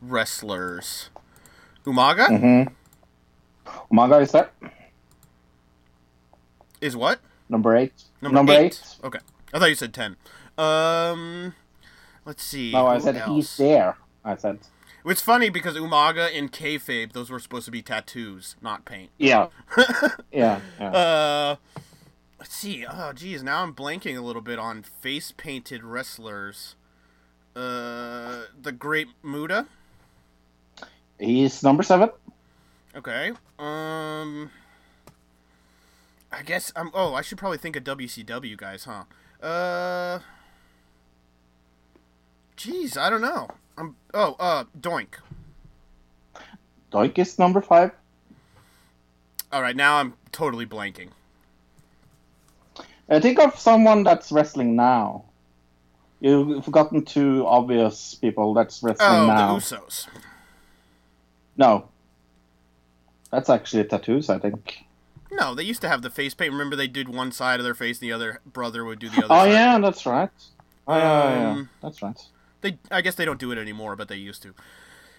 wrestlers. Umaga Mm-hmm. Umaga is there. is what? Number eight. Number, eight. eight. Okay, I thought you said ten. Um, let's see. No, I said else? he's there. I said. It's funny because Umaga and kayfabe, those were supposed to be tattoos, not paint. Yeah. [LAUGHS] yeah. yeah. Uh, let's see. Oh, geez, now I'm blanking a little bit on face painted wrestlers. Uh, the Great Muta. He's number seven. Okay. Um. I guess I'm. Oh, I should probably think of WCW guys, huh? Uh. Jeez, I don't know. I'm. Oh, uh, Doink. Doink is number five. All right, now I'm totally blanking. I think of someone that's wrestling now. You've forgotten two obvious people that's wrestling Oh, now. the Usos. No. That's actually tattoos, I think. No, they used to have the face paint. Remember, they did one side of their face, and the other brother would do the other. Oh side. yeah, that's right. Oh yeah, yeah, Um, that's right. They, I guess they don't do it anymore, but they used to.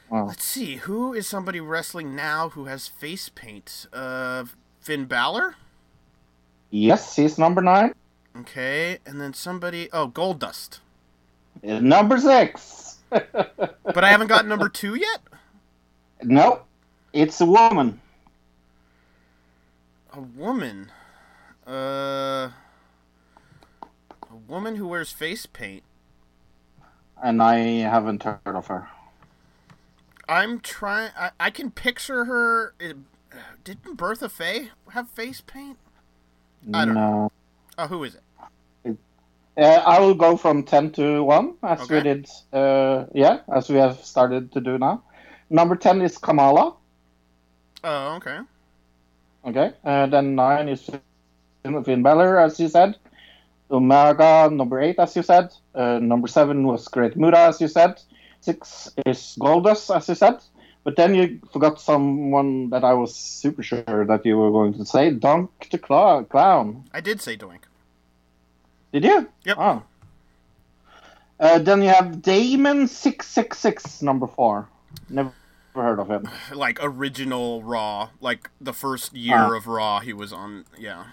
Wow. Let's see, who is somebody wrestling now who has face paint? Uh, Finn Balor. Yes, he's number nine. Okay, and then somebody. Oh, Goldust. Number six. [LAUGHS] But I haven't got number two yet. no, it's a woman. A woman. Uh, a woman who wears face paint. And I haven't heard of her. I'm trying. I, I can picture her. It, didn't Bertha Faye have face paint? I don't no. Oh, who is it? Uh, I will go from ten to one, as we did. Uh, yeah, as we have started to do now. Number ten is Kamala. Oh, okay. Okay, uh, then nine is Finn Balor, as you said. Umaga, number eight, as you said. Uh, number seven was Great Muta, as you said. Six is Goldust, as you said. But then you forgot someone that I was super sure that you were going to say, Doink the Cla- Clown. I did say Doink. Did you? Yep. Oh. Uh, then you have Damon six six six number four. Never heard of him. [SIGHS] Like original Raw, like the first year Ah. of Raw, he was on. Yeah.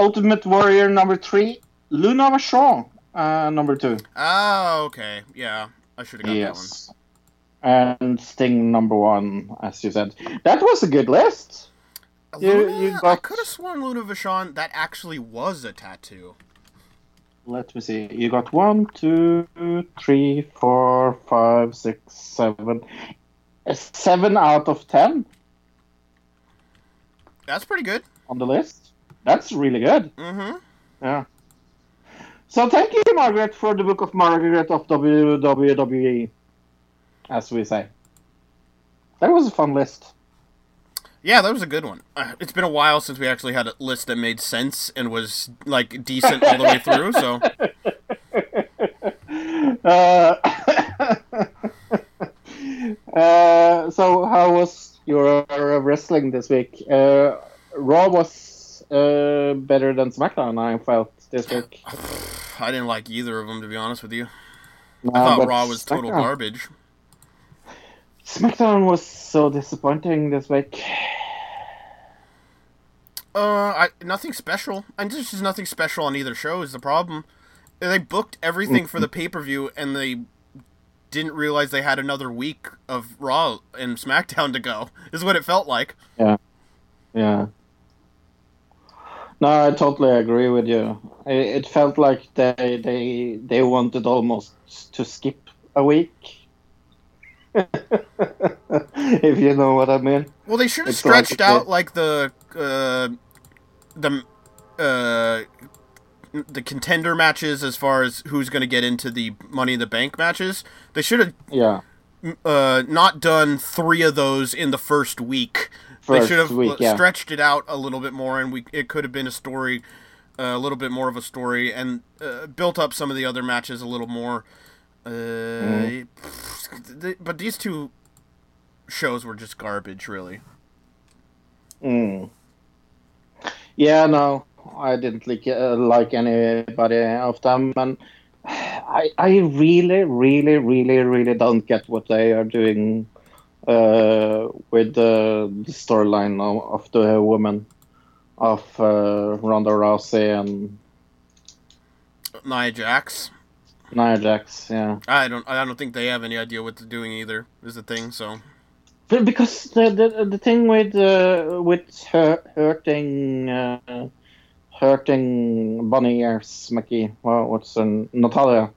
Ultimate Warrior number three. Luna Vachon uh, number two. Oh, okay. Yeah, I should have got Yes. That one. And Sting number one, as you said. That was a good list. one. You- Luna, you I could have sworn Luna Vachon that actually was a tattoo. Let me see. You got one, two, three, four, five, six, seven. Seven out of ten That's pretty good. on the list. That's really good. Mm-hmm. Yeah. So thank you, Margaret, for the book of Margaret of WWE, as we say. That was a fun list. Yeah, that was a good one. Uh, It's been a while since we actually had a list that made sense and was like decent all the way through. So [LAUGHS] Uh, [LAUGHS] uh, so how was your uh, wrestling this week? Uh, Raw was uh, better than SmackDown. I felt this week. [SIGHS] I didn't like either of them to be honest with you. No, I thought Raw was total SmackDown- garbage. SmackDown was so disappointing this week. Uh, I, nothing special. And there's just nothing special on either show is the problem. They booked everything for the pay per view, and they didn't realize they had another week of Raw and SmackDown to go. Is what it felt like. Yeah, yeah. No, I totally agree with you. It, it felt like they they they wanted almost to skip a week. [LAUGHS] if you know what I mean. Well, they should have It's stretched the- out like the uh, the uh, the contender matches as far as who's going to get into the Money in the Bank matches. They should have Yeah. uh, not done three of those in the first week. They should have week, yeah. stretched it out a little bit more, and we it could have been a story, uh, a little bit more of a story, and uh, built up some of the other matches a little more. Uh, Mm-hmm. but these two shows were just garbage, really. Mm. Yeah, no, I didn't like uh, like anybody of them, and [SIGHS] I I really, really, really, really don't get what they are doing uh, with the, the storyline of, of the woman of uh, Ronda Rousey and Nia Jax. Nia Jax. Yeah, I don't. I don't think they have any idea what they're doing either. Is the thing. So because the the, the thing with uh, with her, hurting uh, hurting bunny ears, Mickey, well, what's her Natalya?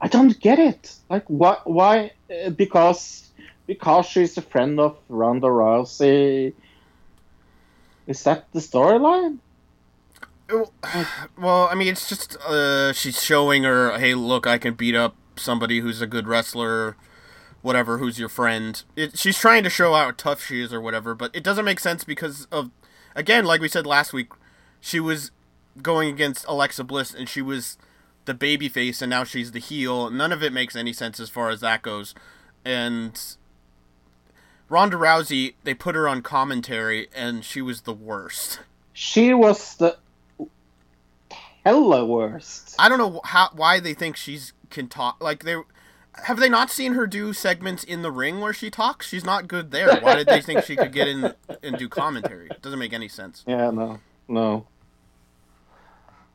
I don't get it. Like why why uh, because because she's a friend of Ronda Rousey. Is that the storyline? Well, I mean, it's just uh, she's showing her, hey, look, I can beat up somebody who's a good wrestler, whatever, who's your friend. It, she's trying to show how tough she is or whatever, but it doesn't make sense because of, again, like we said last week, she was going against Alexa Bliss and she was the baby face and now she's the heel. None of it makes any sense as far as that goes. And Ronda Rousey, they put her on commentary and she was the worst. She was the hella worst. I don't know how why they think she's can talk like they have they not seen her do segments in the ring where she talks? She's not good there. Why did they think she could get in [LAUGHS] and do commentary? It doesn't make any sense. Yeah, no, no.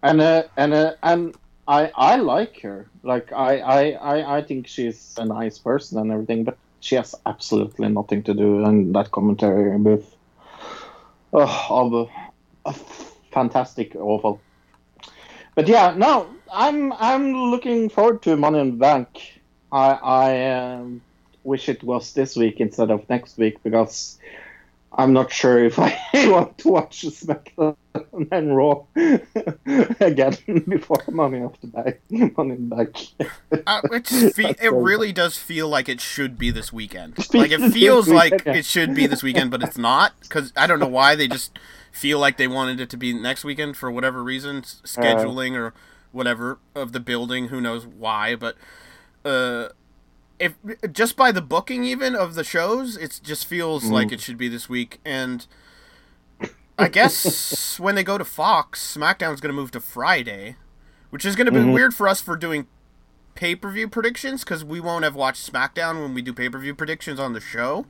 And uh, and uh, and I I like her. Like I, I I I think she's a nice person and everything, but she has absolutely nothing to do in that commentary booth. Oh, of a, fantastic, awful. But yeah, no, I'm I'm looking forward to Money in the Bank. I I um, wish it was this week instead of next week because I'm not sure if [LAUGHS] I want to watch SmackDown [LAUGHS] and Raw [LAUGHS] again before Money of the Bank. Money in the Bank. Uh, it fe- it really does feel like it should be this weekend. [LAUGHS] Like it feels like it should be this weekend, but it's not because I don't know why they just feel like they wanted it to be next weekend for whatever reason, s- scheduling or whatever of the building. Who knows why? But uh, if just by the booking even of the shows, it just feels like it should be this week. And I guess when they go to Fox, SmackDown's going to move to Friday, which is going to be weird for us for doing pay per view predictions because we won't have watched SmackDown when we do pay per view predictions on the show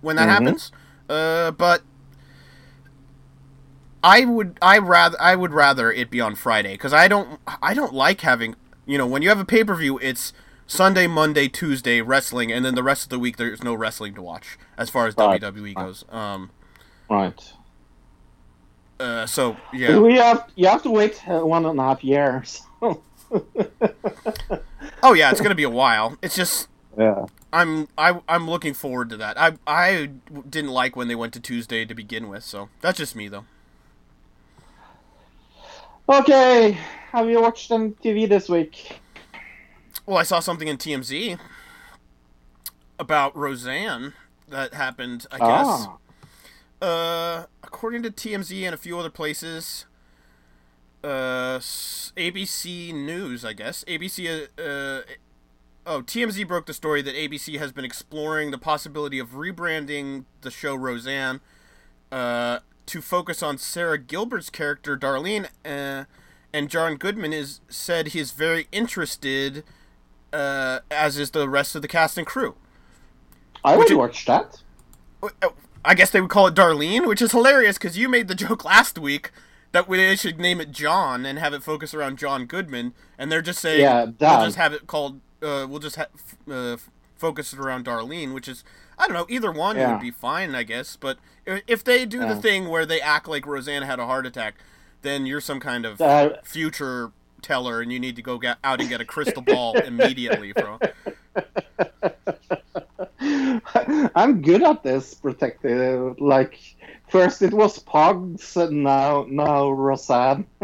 when that happens. Uh, but I would I rather I would rather it be on Friday because I don't I don't like having you know when you have a pay per view it's Sunday Monday Tuesday wrestling and then the rest of the week there's no wrestling to watch as far as Right. WWE goes. Um. Right. Uh. So yeah. We have you have to wait one and a half years. [LAUGHS] Oh yeah. It's gonna be a while. It's just yeah. I'm I I'm looking forward to that. I I didn't like when they went to Tuesday to begin with, so that's just me though. Okay. Have you watched any TV this week? Well, I saw something in TMZ about Roseanne that happened. I guess Ah. Uh, according to TMZ and a few other places, uh, ABC News, I guess ABC. Uh, uh, oh, TMZ broke the story that ABC has been exploring the possibility of rebranding the show Roseanne, uh, to focus on Sara Gilbert's character Darlene. Uh, and John Goodman is said he is very interested, uh, as is the rest of the cast and crew. I Would would you- watch that. I guess they would call it Darlene, which is hilarious because you made the [LAUGHS] joke last week that we they should name it John and have it focus around John Goodman, and they're just saying Yeah, we'll just have it called uh, we'll just ha- f- uh, focus it around Darlene, which is I don't know either one Yeah. would be fine, I guess. But if they do the thing where they act like Roseanne had a heart attack, then you're some kind of Uh, future teller, and you need to go get out and get a crystal ball [LAUGHS] immediately, bro. [LAUGHS] I'm good at this protective. Like first it was Pogs, and now now Roseanne. [LAUGHS]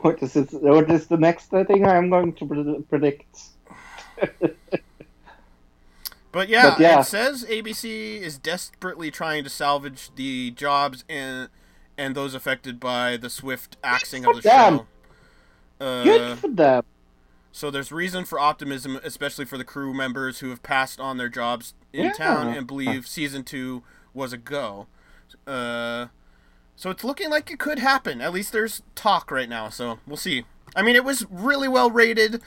what is it? What is the next thing I'm going to pred- predict? [LAUGHS] But yeah, But yeah. it says ABC is desperately trying to salvage the jobs and and those affected by the swift axing of the them. show. Uh, Good for them. So there's reason for optimism, especially for the crew members who have passed on their jobs in Yeah. town and believe season two was a go. Uh, so it's looking like it could happen. At least there's talk right now. So we'll see. I mean, it was really well rated.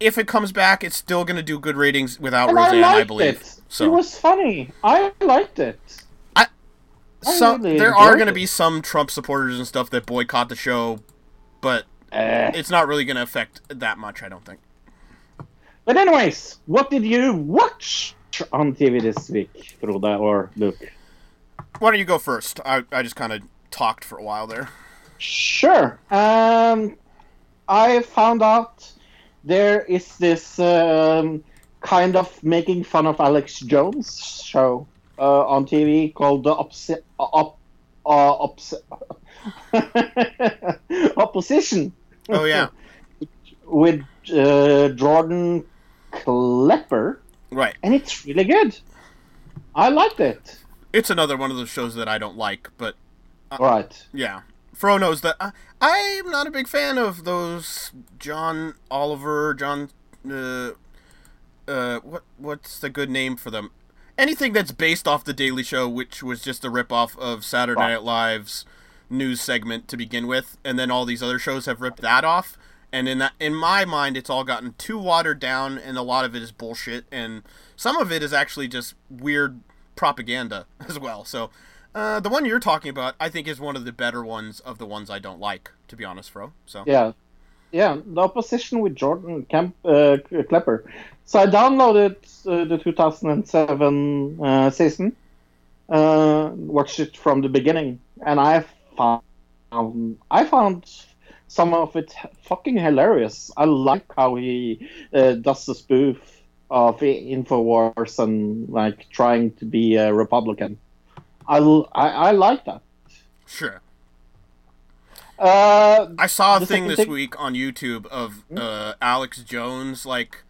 If it comes back, it's still going to do good ratings without And Roseanne, I I, believe. it. So It was funny. I liked it. I some really there are going to be some Trump supporters and stuff that boycott the show, but Eh. it's not really going to affect that much. I don't think. But anyways, what did you watch on TV this week, Frode or Luke? Why don't you go first? I I just kind of talked for a while there. Sure. Um, I found out there is this um, kind of making fun of Alex Jones show uh, on TV called the Opsi- op- uh, Ops- [LAUGHS] Opposition Oh yeah, with uh, Jordan Klepper, right. and it's really good. I liked it. It's another one of those shows that I don't like, but right, yeah. Fro knows that I, I'm not a big fan of those John Oliver, John. Uh, uh, what what's the good name for them? Anything that's based off the Daily Show, which was just a ripoff of Saturday. Night Live's news segment to begin with, and then all these other shows have ripped that off. And in that, in my mind, it's all gotten too watered down, and a lot of it is bullshit, and some of it is actually just weird propaganda [LAUGHS] as well. So, uh, the one you're talking about, I think, is one of the better ones of the ones I don't like, to be honest, Fro. So, Yeah, yeah. The opposition with Jordan Camp uh, Klepper. So I downloaded uh, the 2007 uh, season, uh, watched it from the beginning, and I found I found some of it fucking hilarious. I like how he uh, does the spoof of Infowars and like trying to be a Republican. I I like that. sure. Uh, I saw a thing this thing- week on YouTube of uh, Alex Jones like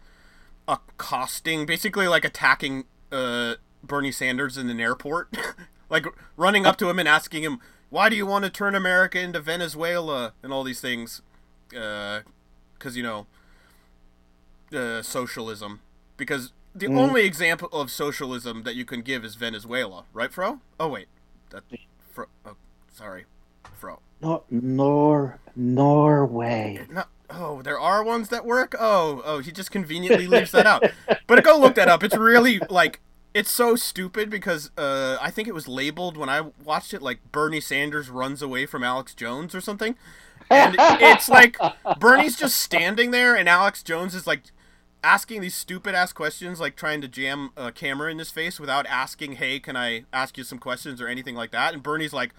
accosting, basically like attacking uh, Bernie Sanders in an airport, [LAUGHS] like running up to him and asking him, "Why do you want to turn America into Venezuela?" and all these things, because you know, uh, socialism. Because the Mm. only example of socialism that you can give is Venezuela, right, Fro? Oh wait, that Fro. Oh, sorry, Fro. no, Nor Norway. No, oh, there are ones that work. Oh, oh, he just conveniently leaves that out. But go look that up. It's really like it's so stupid because uh, I think it was labeled when I watched it like Bernie Sanders runs away from Alex Jones or something, and it's like Bernie's just standing there and Alex Jones is like asking these stupid ass questions, like trying to jam a camera in his face without asking, "Hey, can I ask you some questions or anything like that?" And Bernie's like.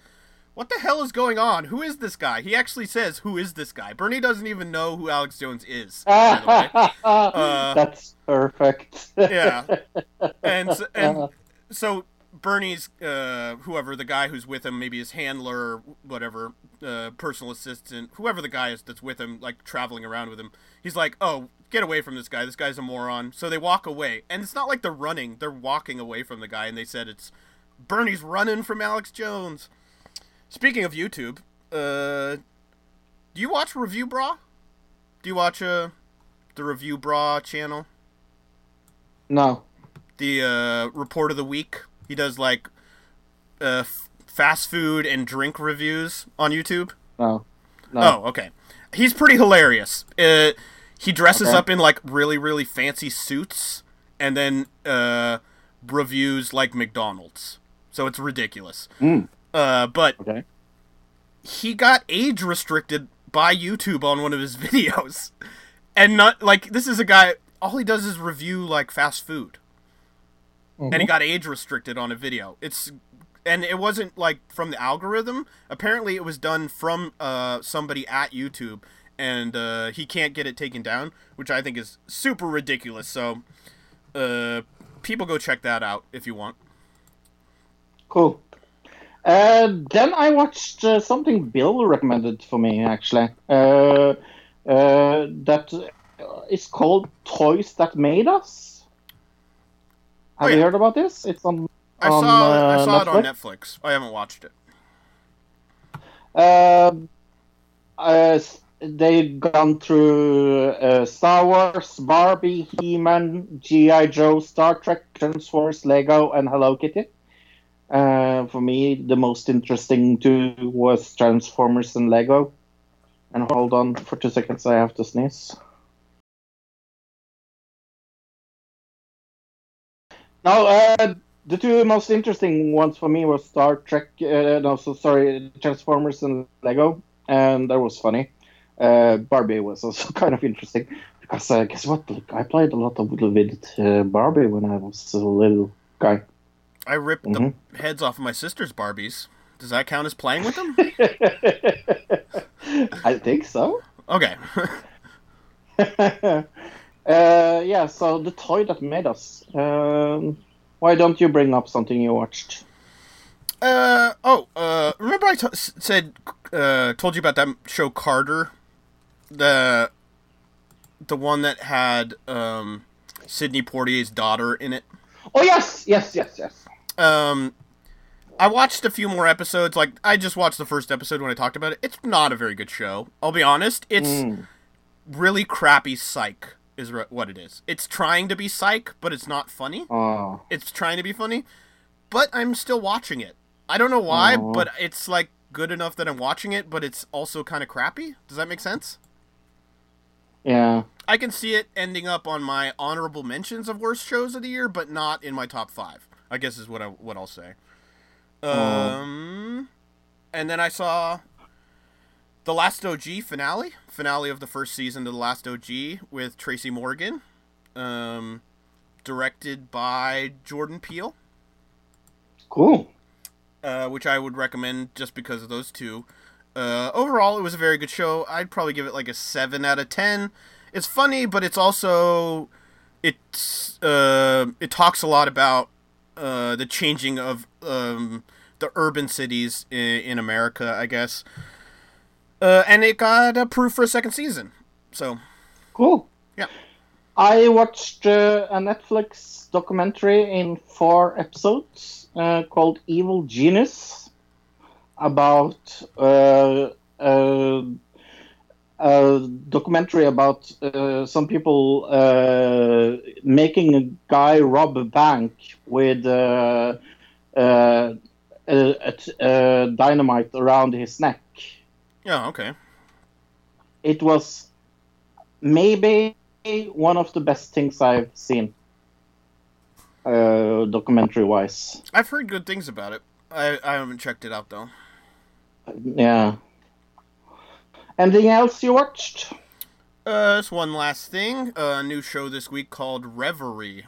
What the hell is going on? Who is this guy? He actually says, "Who is this guy?" Bernie doesn't even know who Alex Jones is. By the way. [LAUGHS] Uh, That's perfect. yeah, [LAUGHS] and and so Bernie's uh, whoever the guy who's with him, maybe his handler, whatever, uh, personal assistant, whoever the guy is that's with him, like traveling around with him. He's like, "Oh, get away from this guy. This guy's a moron." So they walk away, and it's not like they're running; they're walking away from the guy. And they said it's Bernie's running from Alex Jones. Speaking of YouTube, uh, do you watch Reviewbrah? Do you watch uh, the Reviewbrah channel? No. The uh, report of the week. He does like uh, f- fast food and drink reviews on YouTube. No. No. Oh, okay. He's pretty hilarious. Uh, he dresses Okay. up in like really, really fancy suits and then uh, reviews like McDonald's. So it's ridiculous. Mm. Uh, but Okay. he got age restricted by YouTube on one of his [LAUGHS] videos. And not like this is a guy all he does is review like fast food. And he got age restricted on a video. It's and it wasn't like from the algorithm. Apparently it was done from uh somebody at YouTube and uh he can't get it taken down, which I think is super ridiculous. So uh people go check that out if you want. Cool. Uh, then I watched uh, something Bill recommended for me, actually. Uh, uh, that uh, called Toys That Made Us. Have you heard about this? It's on. I on, saw I uh, saw it on Netflix. Netflix. I haven't watched it. Um, uh, they've gone through uh, Star Wars, Barbie, He-Man, G.I. Joe, Star Trek, Transformers, Lego, and Hello Kitty. Uh, for me, the most interesting two was Transformers and Lego. And hold on for two seconds, I have to sneeze. No, uh, the two most interesting ones for me was Star Trek. Uh, no, so sorry, Transformers and Lego, and that was funny. Uh, Barbie was also [LAUGHS] kind of interesting because uh, guess what? Like, I played a lot of with uh, Barbie when I was a little guy. I ripped Mhm. the heads off of my sister's Barbies. Does that count as playing with them? [LAUGHS] I think so. Okay. [LAUGHS] [LAUGHS] uh, yeah, so the toy that made us. Um, why don't you bring up something you watched? uh oh. Uh, remember I t- said uh told you about that show Carter, the the one that had um Sidney Poitier's daughter in it. Oh yes, yes, yes, yes. Um, I watched a few more episodes. Like I just watched the first episode when I talked about it. It's not a very good show. I'll be honest. It's Mm. really crappy psych is re- what it is. It's trying to be psych, but it's not funny. Oh, It's trying to be funny, but I'm still watching it. I don't know why, Aw. but it's like good enough that I'm watching it, but it's also kind of crappy. Does that make sense? yeah. I can see it ending up on my honorable mentions of worst shows of the year, but not in my top five. I guess is what I what I'll say. Um, and then I saw the Last OG finale, finale of the first season of the Last OG with Tracy Morgan, um, directed by Jordan Peele. Cool. uh, which I would recommend just because of those two. Uh, overall, it was a very good show. I'd probably give it like a seven out of ten. It's funny, but it's also it's uh, it talks a lot about uh, the changing of um, the urban cities in, in America, I guess. Uh, and it got approved for a second season. So Cool. Yeah. I watched uh, a Netflix documentary in four episodes uh, called Evil Genius about uh, uh, a documentary about uh, some people uh, making a guy rob a bank with uh, uh, a, a, a dynamite around his neck yeah, okay. it was maybe one of the best things I've seen, uh, documentary wise. I've heard good things about it. I, I haven't checked it out though. Yeah. Anything else you watched? Uh, just one last thing. Uh, a new show this week called Reverie.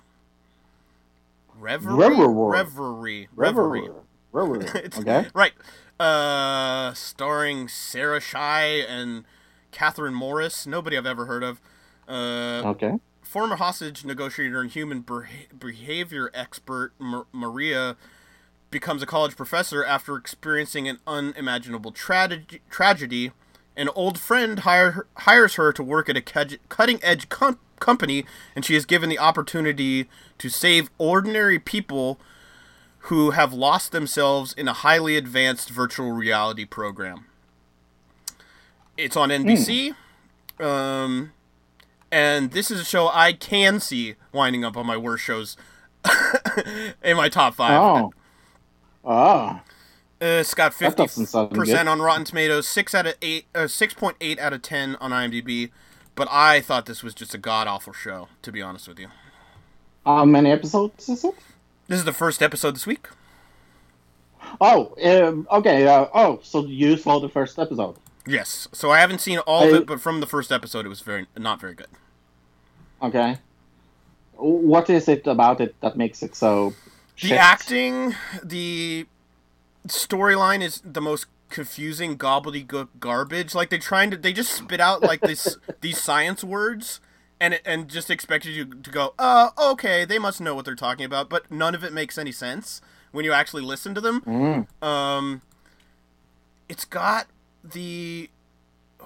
Reverie? Reverie. Reverie. Reverie. Reverie. [LAUGHS] Okay. Right. Uh, starring Sarah Shahi and Kathryn Morris. Nobody I've ever heard of. Uh, Okay. former hostage negotiator and human beha- behavior expert Mar- Maria becomes a college professor after experiencing an unimaginable tragedy. tragedy. An old friend hire, hires her to work at a cutting edge com- company, and she is given the opportunity to save ordinary people who have lost themselves in a highly advanced virtual reality program. It's on NBC. Um, and this is a show I can see winding up on my worst shows [LAUGHS] in my top five. Oh. Oh. Uh, it's got fifty percent on Rotten Tomatoes, six out of eight, uh, six point eight out of ten on IMDb. But I thought this was just a god awful show, to be honest with you. How many episodes is it? This is the first episode this week. Oh, um, okay. Uh, oh, so you saw the first episode. Yes, so I haven't seen all of it, but from the first episode, it was very not very good. Okay. What is it about it that makes it so? The shit? acting, the storyline is the most confusing gobbledygook garbage. Like they're trying to, they just spit out like this [LAUGHS] these science words, and and just expected you to go, uh, okay, they must know what they're talking about, but none of it makes any sense when you actually listen to them. Mm. Um, it's got the.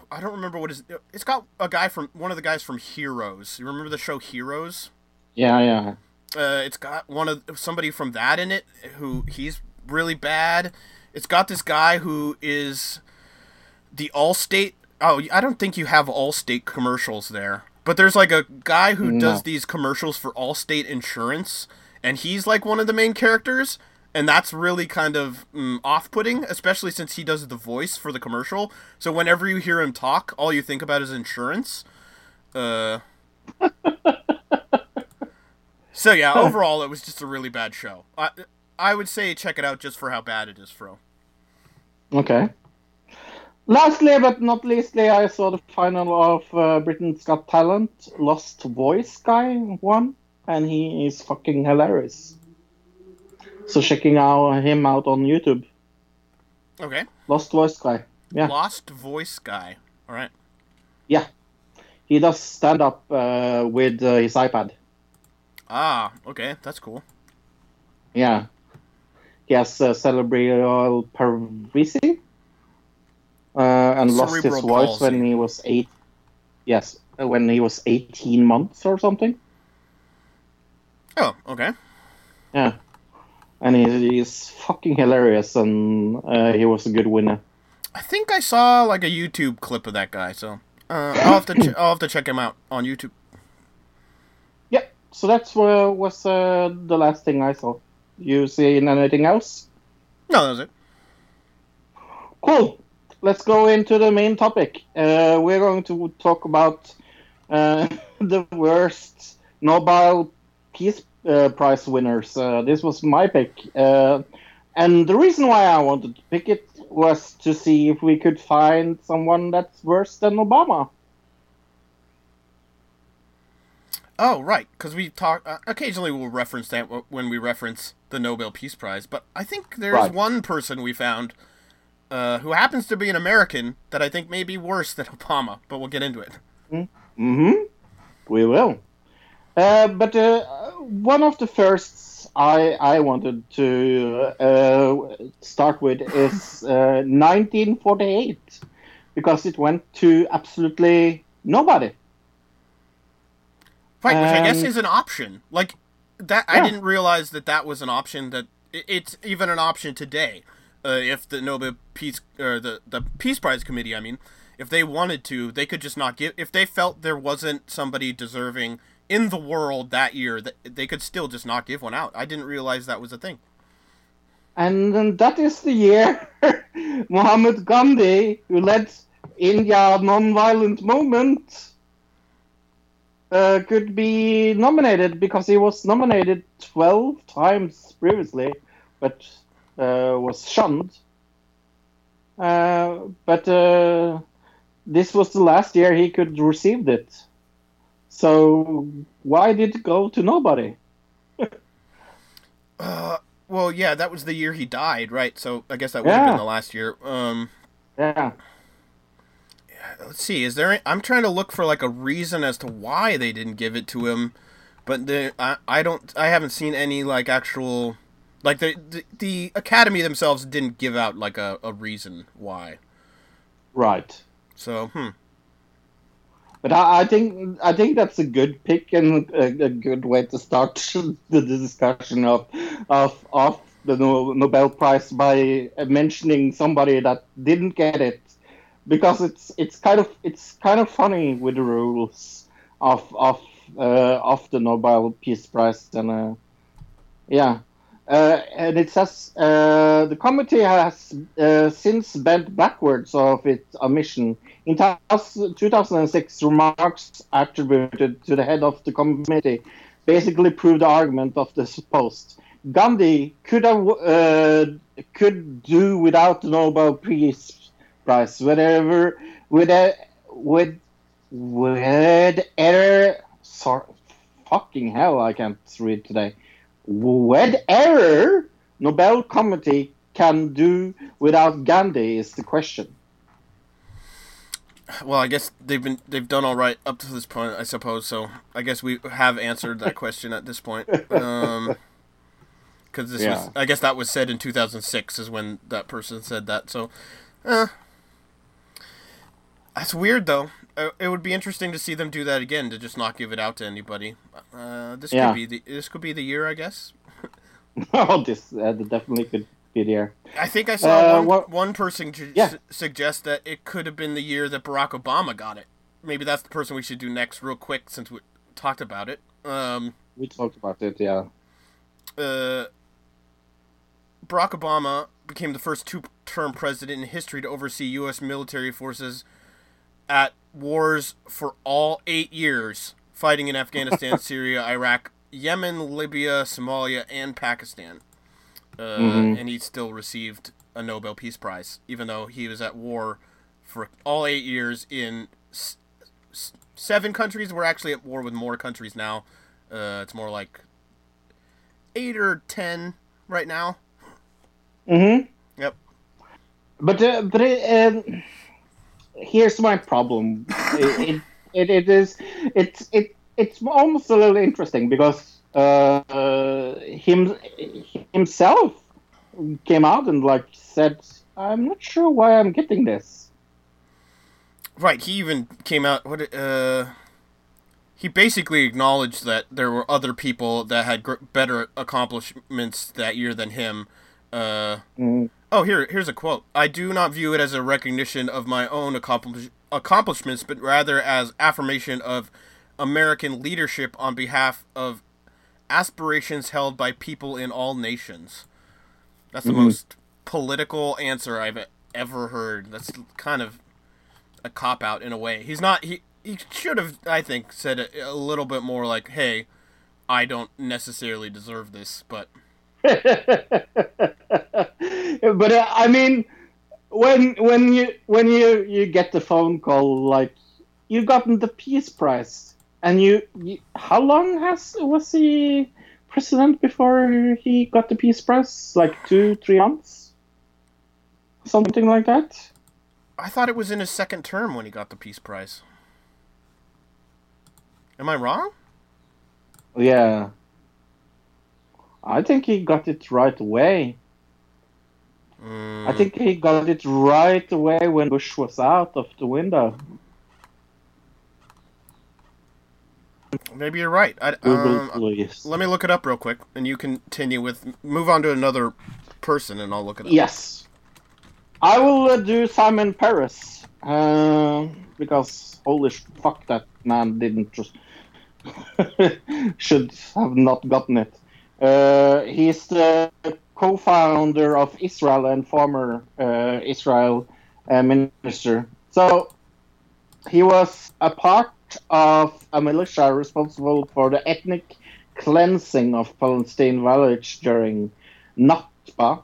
I don't remember what is. It's got a guy from one of the guys from Heroes. You remember the show Heroes? Yeah, yeah. Uh, it's got one of somebody from that in it who he's really bad. It's got this guy who is the Allstate. Oh, I don't think you have Allstate commercials there, but there's like a guy who No. does these commercials for Allstate Insurance, and he's like one of the main characters. And that's really kind of mm, off-putting, especially since he does the voice for the commercial. So whenever you hear him talk, all you think about is insurance. Uh, [LAUGHS] so yeah, [LAUGHS] overall, it was just a really bad show. I I would say check it out just for how bad it is, Fro. Okay. Lastly, but not leastly, I saw the final of uh, Britain's Got Talent. Lost Voice guy won, and he is fucking hilarious. So checking out him out on YouTube. Okay, Lost Voice guy. Yeah, Lost Voice guy. All right. yeah. He does stand up uh, with uh, his iPad. Ah, okay, that's cool. Yeah. He has uh, cerebral palsy. Uh, and lost his Cerebral voice palsy. when he was eight. Yes, uh, when he was 18 months or something. Oh, okay. Yeah. And he, he's fucking hilarious, and uh, he was a good winner. I think I saw like a YouTube clip of that guy, so uh, I'll have to ch- I'll have to check him out on YouTube. Yeah, so that's uh, was uh, the last thing I saw. You seen anything else? No, that was it. Cool. Let's go into the main topic. Uh, we're going to talk about uh, [LAUGHS] the worst Nobel Peace uh, Prize winners. Uh, this was my pick. Uh, and the reason why I wanted to pick it was to see if we could find someone that's worse than Obama. Oh, right, because we talk uh, occasionally we'll reference that when we reference the Nobel Peace Prize, but I think there's Right. one person we found uh, who happens to be an American that I think may be worse than [LAUGHS] Obama, but we'll get into it. Mm-hmm. We will. Uh, but uh, one of the firsts I I wanted to uh, start with is uh, 1948 because it went to absolutely nobody. Right, which I guess Um, is an option. Like that, I didn't realize that that was an option. That it's even an option today. Uh, if the Nobel Peace or the the Peace Prize committee, I mean, if they wanted to, they could just not give. If they felt there wasn't somebody deserving in the world that year, that they could still just not give one out. I didn't realize that was a thing. And then that is the year [LAUGHS] Muhammad Gandhi, who led India non-violent movement, uh, could be nominated because he was nominated 12 times previously, but uh, was shunned. Uh, but uh, this was the last year he could receive it. So why did it go to nobody? [LAUGHS] Uh, well, yeah, that was the year he died, right? So I guess that would have been the last year. Um, Yeah. Let's see. Is there? I'm trying to look for like a reason as to why they didn't give it to him, but the I, I don't. I haven't seen any like actual, like the the, the Academy themselves didn't give out like a, a reason why. Right. So hmm. But I, I think I think that's a good pick and a, a good way to start [LAUGHS] the discussion of of of the Nobel Prize by mentioning somebody that didn't get it, because it's it's kind of it's kind of funny with the rules of of uh, of the Nobel Peace Prize and uh, yeah. Uh, and it says uh, the committee has uh, since bent backwards of its omission. In 2006, remarks attributed to the head of the committee basically proved the argument of this post. Gandhi could have uh, could do without the Nobel Peace Prize, whatever, with a, with error. Sorry, fucking hell, I can't read today. Whatever Nobel Committee can do without Gandhi is the question. Well, I guess they've been they've done all right up to this point, I suppose. So I guess we have answered that question at this point. Um, [LAUGHS] because this was, I guess that was said in 2006 is when that person said that. So, uh, that's weird though. Uh, It would be interesting to see them do that again to just not give it out to anybody. Uh, this Yeah. could be the this could be the year, I guess. [LAUGHS] oh, this uh, definitely could be there. I think I saw Uh, one, what- one person ju- Yeah. su- suggest that it could have been the year that Barack Obama got it. Maybe that's the person we should do next, real quick, since we talked about it. Um, We talked about it, yeah. uh, Barack Obama became the first two-term president in history to oversee U.S. military forces at wars for all eight years, fighting in Afghanistan, [LAUGHS] Syria, Iraq, Yemen, Libya, Somalia, and Pakistan. Uh, Mhm. And he still received a Nobel Peace Prize, even though he was at war for all eight years in s- s- seven countries. We're actually at war with more countries now. Uh, it's more like eight or ten right now. Mm-hmm. Yep. But uh, but it, um, here's my problem. it, it, it is it's it it's almost a little interesting because uh, uh, him himself came out and like said, "I'm not sure why I'm getting this." Right. He even came out. What? Uh, he basically acknowledged that there were other people that had gr- better accomplishments that year than him. Uh, Mm. Oh, here, here's a quote. I do not view it as a recognition of my own accomplish- accomplishments, but rather as affirmation of American leadership on behalf of aspirations held by people in all nations. That's the mm-hmm. most political answer I've ever heard. That's kind of a cop out in a way. He's not. He he should have, I think, said it a little bit more like, "Hey, I don't necessarily deserve this," but [LAUGHS] but uh, I mean, when when you when you you get the phone call like you've gotten the peace prize, and you, you how long has was he president before he got the peace prize? Like two three months, something like that. I thought it was in his second term when he got the Peace Prize. Am I wrong? Yeah. I think he got it right away. Mm, I think he got it right away when Bush was out of the window. maybe you're right. I, um, let me look it up real quick, and you continue with move on to another person, and I'll look it up. Yes. I will uh, do Simon Peres. Uh, because holy fuck, that man didn't just. [LAUGHS] should have not gotten it. Uh, he's the co founder of Israel and former uh, Israel uh, minister. So he was a part of a militia responsible for the ethnic cleansing of Palestine village during Nakba,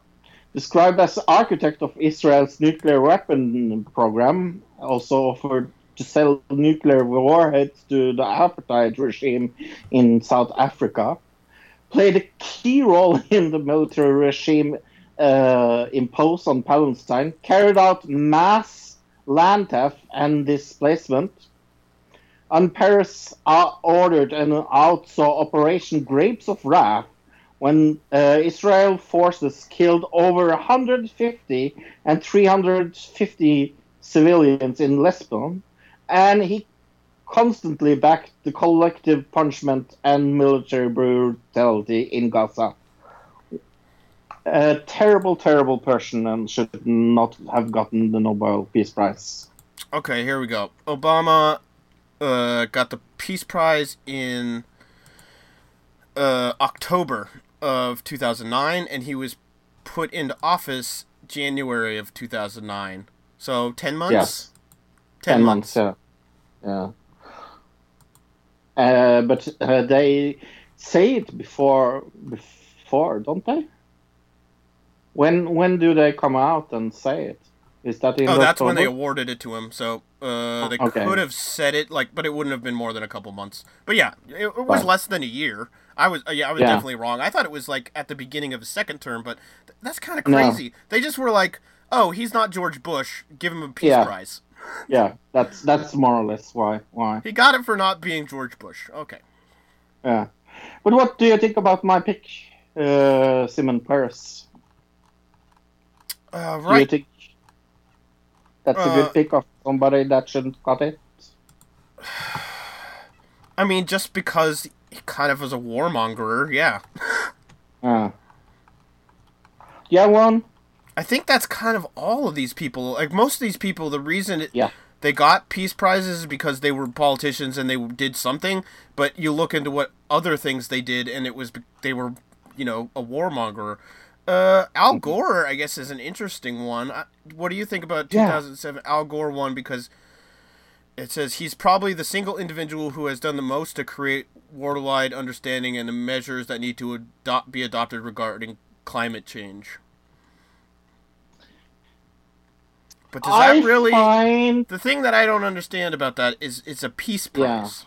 described as architect of Israel's nuclear weapon program, also offered to sell nuclear warheads to the apartheid regime in South Africa, played a key role [LAUGHS] in the military regime uh, imposed on Palestine, carried out mass land theft and displacement. And Peres uh, ordered and outsaw Operation Grapes of Wrath when uh, Israel forces killed over 150 and 350 civilians in Lebanon, and he constantly backed the collective punishment and military brutality in Gaza. a terrible, terrible person and should not have gotten the Nobel Peace Prize. Okay, here we go. Obama uh, got the Peace Prize in uh, October of 2009, and he was put into office January of 2009. So 10 months? Yes. 10, months. yeah. Yeah. Uh, but uh, they say it before, before, don't they? When when do they come out and say it? Is that in Oh, that's when they awarded it to him. So uh, they Okay. could have said it like, but it wouldn't have been more than a couple months. But yeah, it, it was Right. less than a year. I was yeah, I was Yeah. definitely wrong. I thought it was like at the beginning of his second term, but th- that's kind of No. crazy. They just were like, "Oh, he's not George Bush. Give him a peace Yeah. prize." Yeah, that's that's more or less why why. He got it for not being George Bush. Okay. Yeah. But what do you think about my pick, uh, Simon Peres? Uh, Do you think that's a Uh, good pick of somebody that shouldn't got it? [SIGHS] I mean, just because he kind of was a warmonger, yeah. Yeah. Yeah, one. I think that's kind of all of these people. Like most of these people, the reason it, Yeah. they got peace prizes is because they were politicians and they did something. But you look into what other things they did, and it was they were, you know, a warmonger. Uh, Al Gore, I guess, is an interesting one. I, what do you think about Yeah. 2007 Al Gore one? Because it says he's probably the single individual who has done the most to create worldwide understanding and the measures that need to adopt, be adopted regarding climate change. But does I that really? find The thing that I don't understand about that is it's a peace Yeah. prize.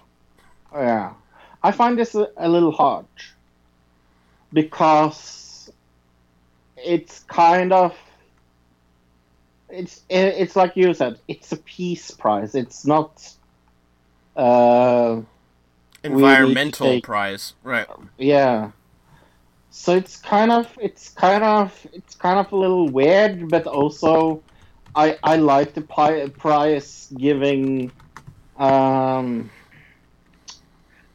yeah, I find this a, a little hard because it's kind of it's it's like you said, it's a peace prize. It's not. Uh, Environmental take- prize, right? yeah so it's kind of it's kind of it's kind of a little weird but also i i like the pi- prize giving um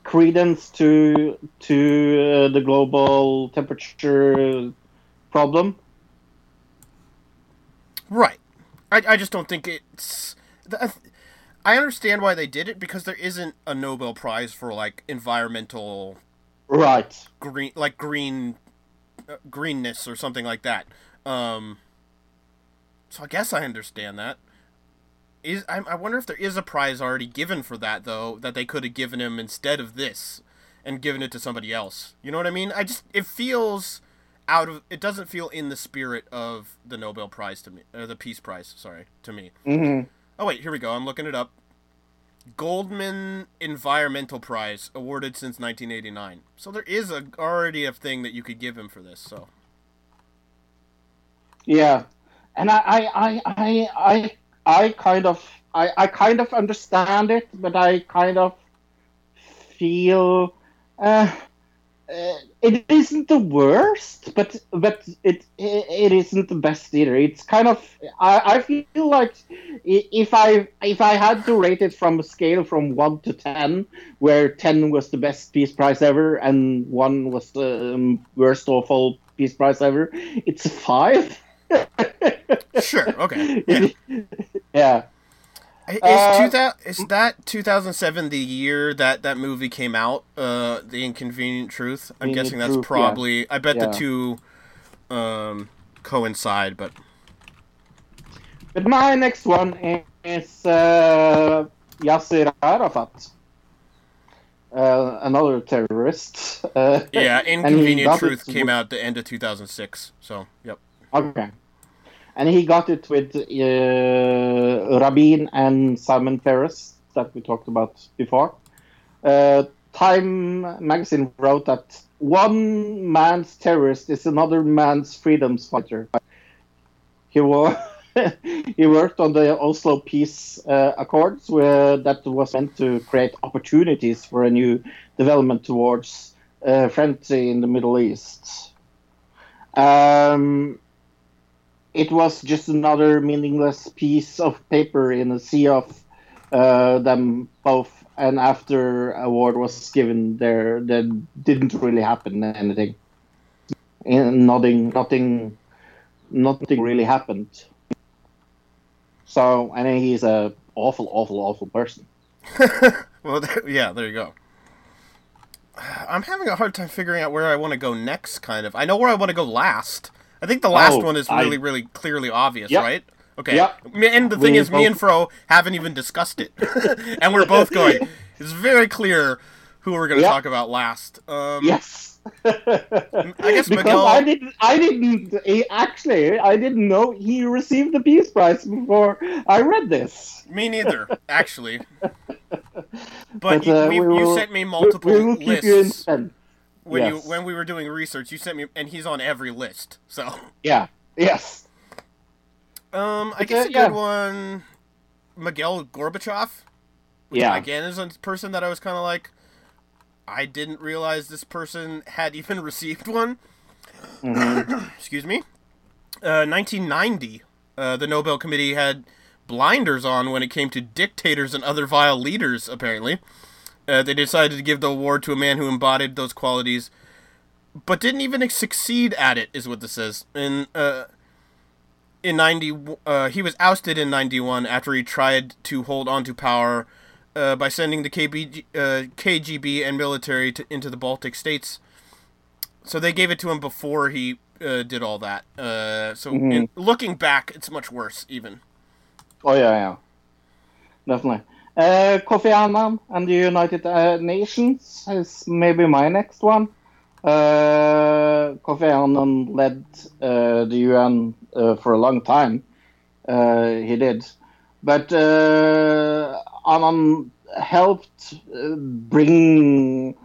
credence to to uh, the global temperature problem Right. I, I just don't think it's. the- I understand why they did it because there isn't a Nobel Prize for like environmental right green, like green, uh, greenness or something like that. Um. So I guess I understand that. Is I, I wonder if there is a prize already given for that though that they could have given him instead of this, and given it to somebody else. You know what I mean? I just it feels out of it doesn't feel in the spirit of the Nobel Prize to me, or the Peace Prize. Sorry, to me. hmm Oh wait, here we go. I'm looking it up. Goldman Environmental Prize awarded since 1989. So there is a already a thing that you could give him for this. So Yeah, and I, I, I, I, I, kind of, I, I kind of understand it, but I kind of feel uh, uh, it isn't the worst, but but it it isn't the best either. It's kind of I, I feel like if I if I had to rate it from a scale from one to ten, where ten was the best Peace Prize ever and one was the worst awful Peace Prize ever, it's a five. [LAUGHS] sure, okay. [LAUGHS] Yeah. yeah. Is, Uh, 2000, is that 2007 the year that that movie came out? Uh, The Inconvenient Truth. I'm guessing that's Truth, yeah. probably. I bet Yeah. the two um, coincide, but But my next one is uh, Yasser Arafat, uh, another terrorist. Uh, [LAUGHS] yeah, Inconvenient Truth came out the end of 2006. So, yep. Okay. And he got it with uh, Rabin and Simon Peres that we talked about before. Uh, Time magazine wrote that one man's terrorist is another man's freedom fighter. He was. [LAUGHS] he worked on the Oslo Peace uh, Accords, where that was meant to create opportunities for a new development towards uh, friendly in the Middle East. Um, it was just another meaningless piece of paper in a sea of uh, them both. And after award was given, there there didn't really happen anything. and nothing, nothing, nothing really happened. So, I and he's a awful, awful, awful person. [LAUGHS] Well, there, yeah, there you go. I'm having a hard time figuring out where I want to go next. Kind of. I know where I want to go last. I think the last Oh, one is I- really, really clearly obvious, Yep. right? Okay. Yep. And the thing We is, me and Fro haven't even discussed it, [LAUGHS] and we're both going. [LAUGHS] It's very clear who we're going to Yep. talk about last. Um, Yes. I guess [LAUGHS] because Mikhail- I didn't. I didn't. He, actually, I didn't know he received the Peace Prize before I read this. Me neither, actually. But, But, you, uh, we, we you will- sent me multiple we will keep you in lists when you when we were doing research. You sent me, and he's on every list. So, Yeah. Yes. um, I But, guess a yeah. good one, Mikhail Gorbachev. Yeah. Again, is a person that I was kind of like, I didn't realize this person had even [LAUGHS] received one. Mhm. [COUGHS] Excuse me. Uh, 1990, uh, the Nobel Committee had blinders on when it came to dictators and other vile leaders, apparently. Uh, they decided to give the award to a man who embodied those qualities, but didn't even succeed at it, is what this says. In, uh, in 90, uh, he was ousted in 91 after he tried to hold on to power uh, by sending the KBG, uh, KGB and military to, into the Baltic states. So they gave it to him before he uh, did all that. Uh, so in, looking back, it's much worse, even. Oh yeah, yeah. Definitely. Uh, Kofi Annan and the United uh, Nations is maybe my next one. Uh, Kofi Annan led uh, the UN uh, for a long time. Uh, he did, but uh, Annan helped bring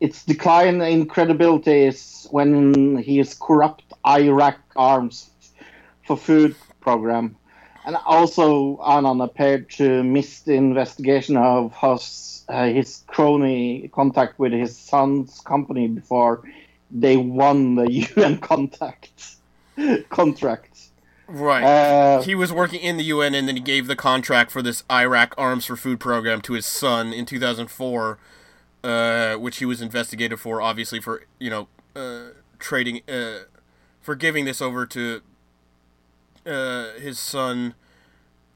its decline in credibility is when his corrupt Iraq arms for food program, and also Annan appeared to miss the investigation of his, uh, his crony contact with his son's company before they won the [LAUGHS] UN contact contract. Right. Uh, he was working in the UN, and then he gave the contract for this Iraq Arms for Food program to his son in 2004, uh, which he was investigated for, obviously for you know uh, trading, uh, for giving this over to uh, his son.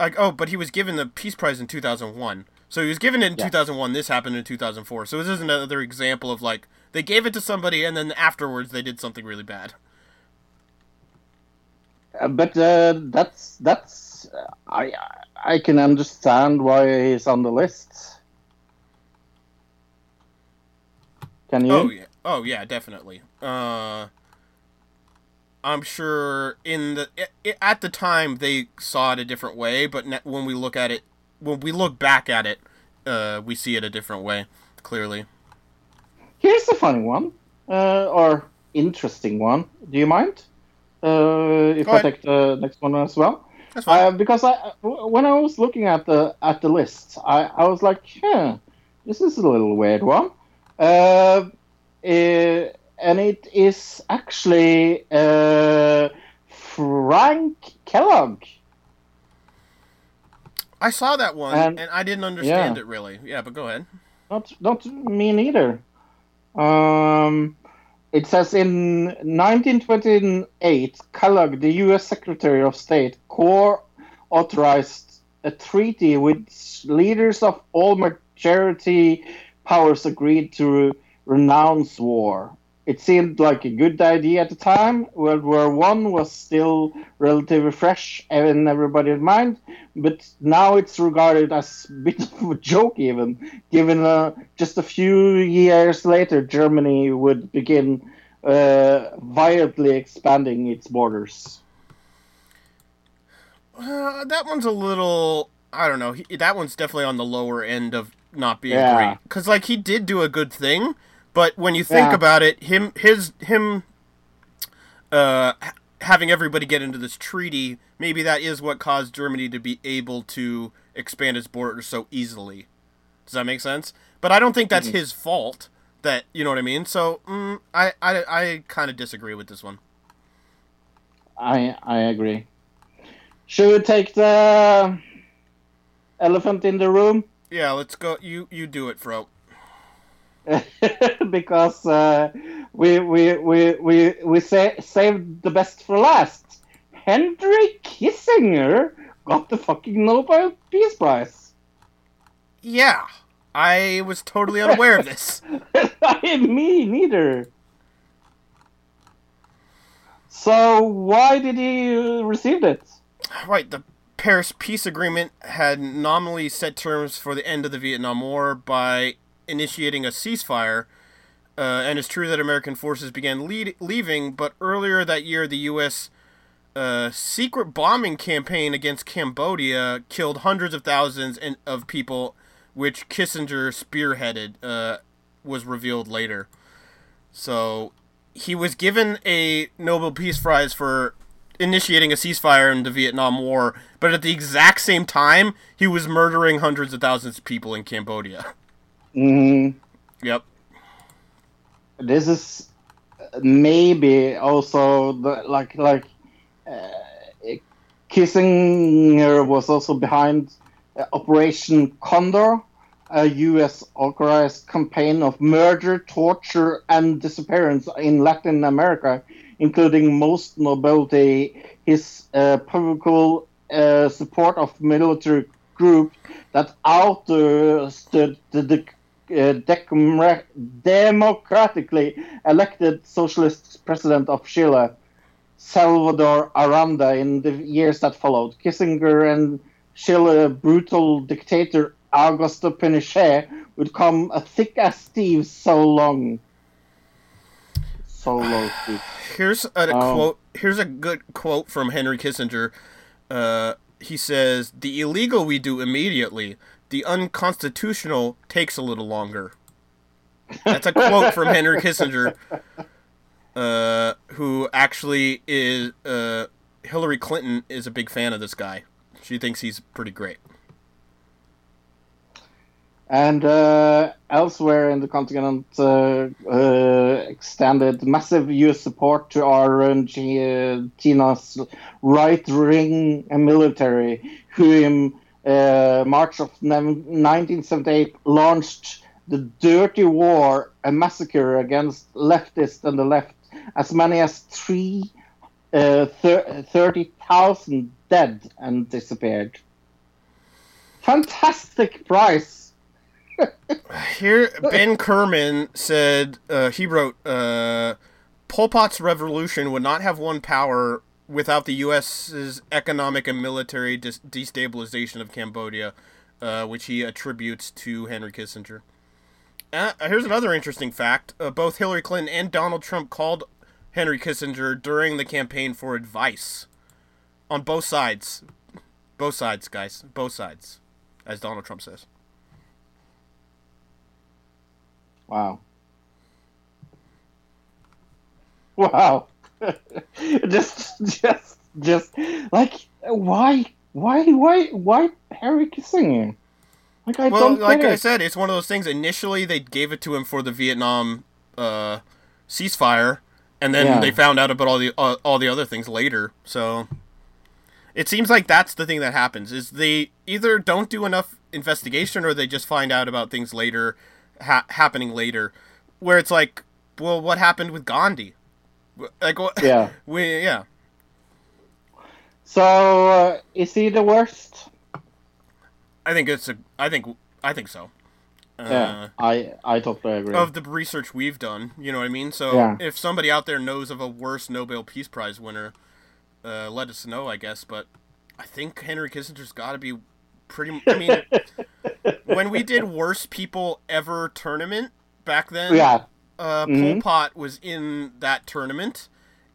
Like, oh, but he was given the Peace Prize in 2001. So he was given it in Yeah. 2001. This happened in 2004. So this is another example of like they gave it to somebody, and then afterwards they did something really bad. Uh, but uh, that's that's uh, I I can understand why he's on the list. Can you? Oh yeah. Oh yeah, definitely. Uh, I'm sure in the at the time they saw it a different way, but when we look at it, when we look back at it, uh, we see it a different way. Clearly. Here's a funny one, uh, or interesting one. Do you mind uh, if Go I ahead. take the next one as well? That's fine. Uh, because I, when I was looking at the at the list, I, I was like, huh, this is a little weird one. Uh, eh, and it is actually uh, Frank Kellogg. I saw that one and- and, I didn't understand yeah. it really. Yeah, but go ahead. Not not me neither. Um, it says in 1928, Kellogg, the U.S. Secretary of State, co-authorized a treaty which leaders of all majority powers agreed to renounce war. It seemed like a good idea at the time. World War One was still relatively fresh in everybody's mind, but now it's regarded as a bit of a joke, even given uh, just a few years later, Germany would begin uh, violently expanding its borders. Uh, that one's a little. I don't know. He, that one's definitely on the lower end of not being Yeah. great. Because like he did do a good thing, but when you think Yeah. about it, him his him uh having everybody get into this treaty, maybe that is what caused Germany to be able to expand its borders so easily. Does that make sense? But I don't think that's his fault. That you know what I mean. So mm, I I I kind of disagree with this one. I I agree. Should we take the elephant in the room? Yeah, let's go. You you do it, Fro. [LAUGHS] because uh, we we we we we say, saved the best for last. Henry Kissinger got the fucking Nobel Peace Prize. Yeah, I was totally unaware of this. [LAUGHS] Me neither. So why did he uh, receive it? Right, the Paris Peace Agreement had nominally set terms for the end of the Vietnam War by initiating a ceasefire. Uh, and it's true that American forces began lead- leaving, but earlier that year, the U.S. Uh, secret bombing campaign against Cambodia killed hundreds of thousands in- of people, which Kissinger spearheaded, uh, was revealed later. So he was given a Nobel Peace Prize for initiating a ceasefire in the Vietnam War, but at the exact same time, he was murdering hundreds of thousands of people in Cambodia. [LAUGHS] Mm, Yep. this is maybe also the, like like uh, Kissinger was also behind uh, Operation Condor, a U.S. authorized campaign of murder, torture, and disappearance in Latin America, including most nobility his uh, political uh, support of military group that outstood the, the uh, decom- democratically elected socialist president of Chile, Salvador Allende, in the years that followed. Kissinger and Chile brutal dictator Augusto Pinochet would come a thick as thieves so long. So low, Steve. Here's a, Oh. quote. Here's a good quote from Henry Kissinger. Uh, he says, "The illegal we do immediately. The unconstitutional takes a little longer." That's a quote from Henry Kissinger, uh, who actually is uh, Hillary Clinton is a big fan of this guy. She thinks he's pretty great. And uh, elsewhere in the continent, uh, uh, extended massive U.S. support to Argentina's right-wing military, who uh, March of 1978 launched the Dirty War, a massacre against leftists and the left, as many as uh, thir- 30,000 dead and disappeared. Fantastic prize! [LAUGHS] Here, Ben Kiernan said uh, he wrote, uh, "Pol Pot's revolution would not have won power without the U.S.'s economic and military destabilization of Cambodia, uh, which he attributes to Henry Kissinger." Uh, here's another interesting fact: uh, both Hillary Clinton and Donald Trump called Henry Kissinger during the campaign for advice on both sides. Both sides, guys. Both sides, as Donald Trump says. Wow. Wow. [LAUGHS] just, just, just like why, why, why, why Harry Kissinger? Like I well, don't like I said, it's one of those things. Initially, they gave it to him for the Vietnam uh, ceasefire, and then Yeah. they found out about all the uh, all the other things later. So it seems like that's the thing that happens: is they either don't do enough investigation, or they just find out about things later, ha- happening later. Where it's like, well, what happened with Gandhi? Like, what? Yeah. [LAUGHS] we yeah. So uh, is he the worst? I think it's a. I think I think so. Uh, yeah, I, I totally agree. of the research we've done. You know what I mean? So Yeah. if somebody out there knows of a worse Nobel Peace Prize winner, uh, let us know, I guess. But I think Henry Kissinger's got to be pretty. I mean, [LAUGHS] when we did worst people ever tournament back then, yeah, uh, Mhm. Pol Pot was in that tournament,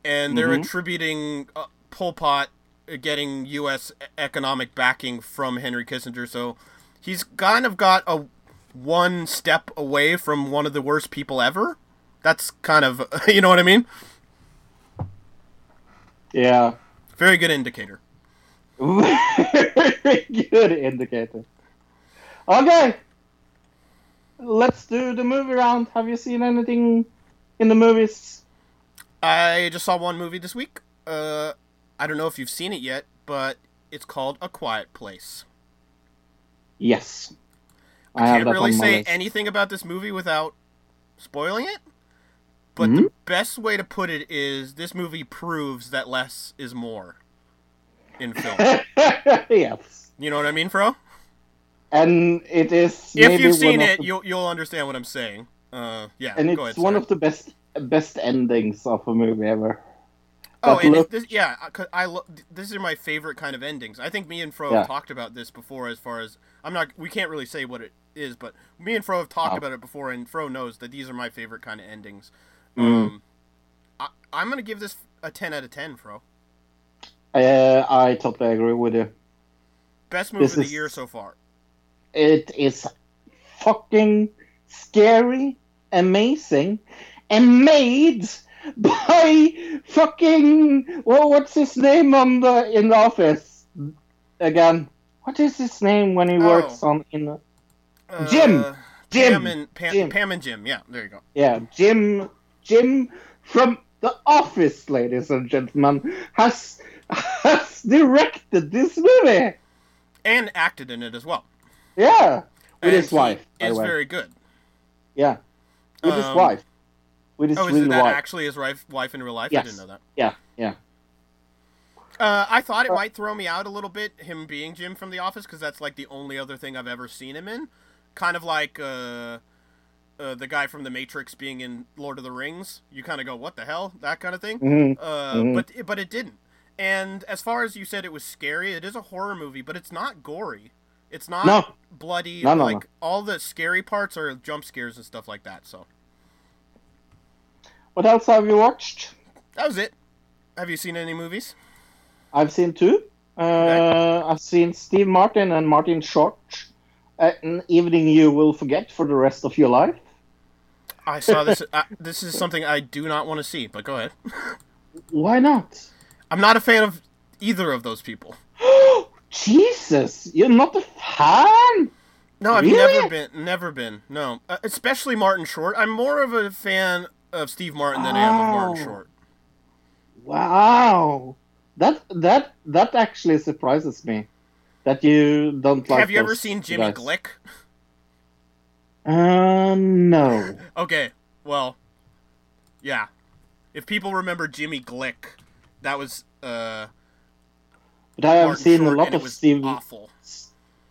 and they're Mhm. attributing uh, Pol Pot uh, getting U.S. economic backing from Henry Kissinger. So he's kind of got a one step away from one of the worst people ever. That's kind of, [LAUGHS] you know what I mean? yeah. Very good indicator. [LAUGHS] Very good indicator. Okay, let's do the movie round. Have you seen anything in the movies? I just saw one movie this week. Uh, I don't know if you've seen it yet, but it's called A Quiet Place. Yes, I, I can't really say anything about this movie without spoiling it. But Mhm. the best way to put it is this movie proves that less is more in film. [LAUGHS] yes. you know what I mean, Fro? And it is. If you've seen it, the- you'll you'll understand what I'm saying. Uh, yeah. and it's ahead, one of the best best endings of a movie ever. Oh, and look- it, this, yeah, I- 'cause I lo- this are my favorite kind of endings. I think me and Fro Yeah. have talked about this before. As far as I'm not, we can't really say what it is, but me and Fro have talked Oh. about it before, and Fro knows that these are my favorite kind of endings. Mm. Um, I, I'm gonna give this a 10 out of 10, Fro. Uh, I totally agree with you. Best movie This of the is- year so far. It is fucking scary, amazing, and made by fucking well, what's his name on the in the office again? What is his name when he Oh. works on in the Uh, Jim! Jim! Pam and Pam, Jim. Pam and Jim. Yeah, there you go. yeah Jim Jim from the office, ladies and gentlemen, has has directed this movie. And acted in it as well. Yeah, with And his wife. by the Is way. very good. Yeah, with his Um, wife. With his Oh, is that wife. actually his wife, wife in real life? I didn't know that. Yeah, yeah. Uh, I thought it might throw me out a little bit, him being Jim from The Office, because that's like the only other thing I've ever seen him in. Kind of like uh, uh, the guy from The Matrix being in Lord of the Rings. You kind of go, what the hell? That kind of thing. Mhm. Uh, Mhm. But but it didn't. And as far as you said, it was scary. It is a horror movie, but it's not gory. It's not No. bloody. No, no, like all the scary parts are jump scares and stuff like that. So What else have you watched? that was it. Have you seen any movies? I've seen two. Uh, I've seen Steve Martin and Martin Short. Uh, An evening you will forget for the rest of your life. I saw this. [LAUGHS] uh, this is something I do not want to see. But go ahead. Why not? I'm not a fan of either of those people. Jesus, you're not a fan? No, I've Really? never been. Never been. No, uh, especially Martin Short. I'm more of a fan of Steve Martin than I am of Martin Oh. Short. Wow, that that that actually surprises me. That you don't like. Have you ever seen Jiminy guys. Glick? Uh, no. [LAUGHS] Okay, well, yeah. If people remember Jiminy Glick, that was uh. But I have Martin seen Short, a lot of Steve. Awful.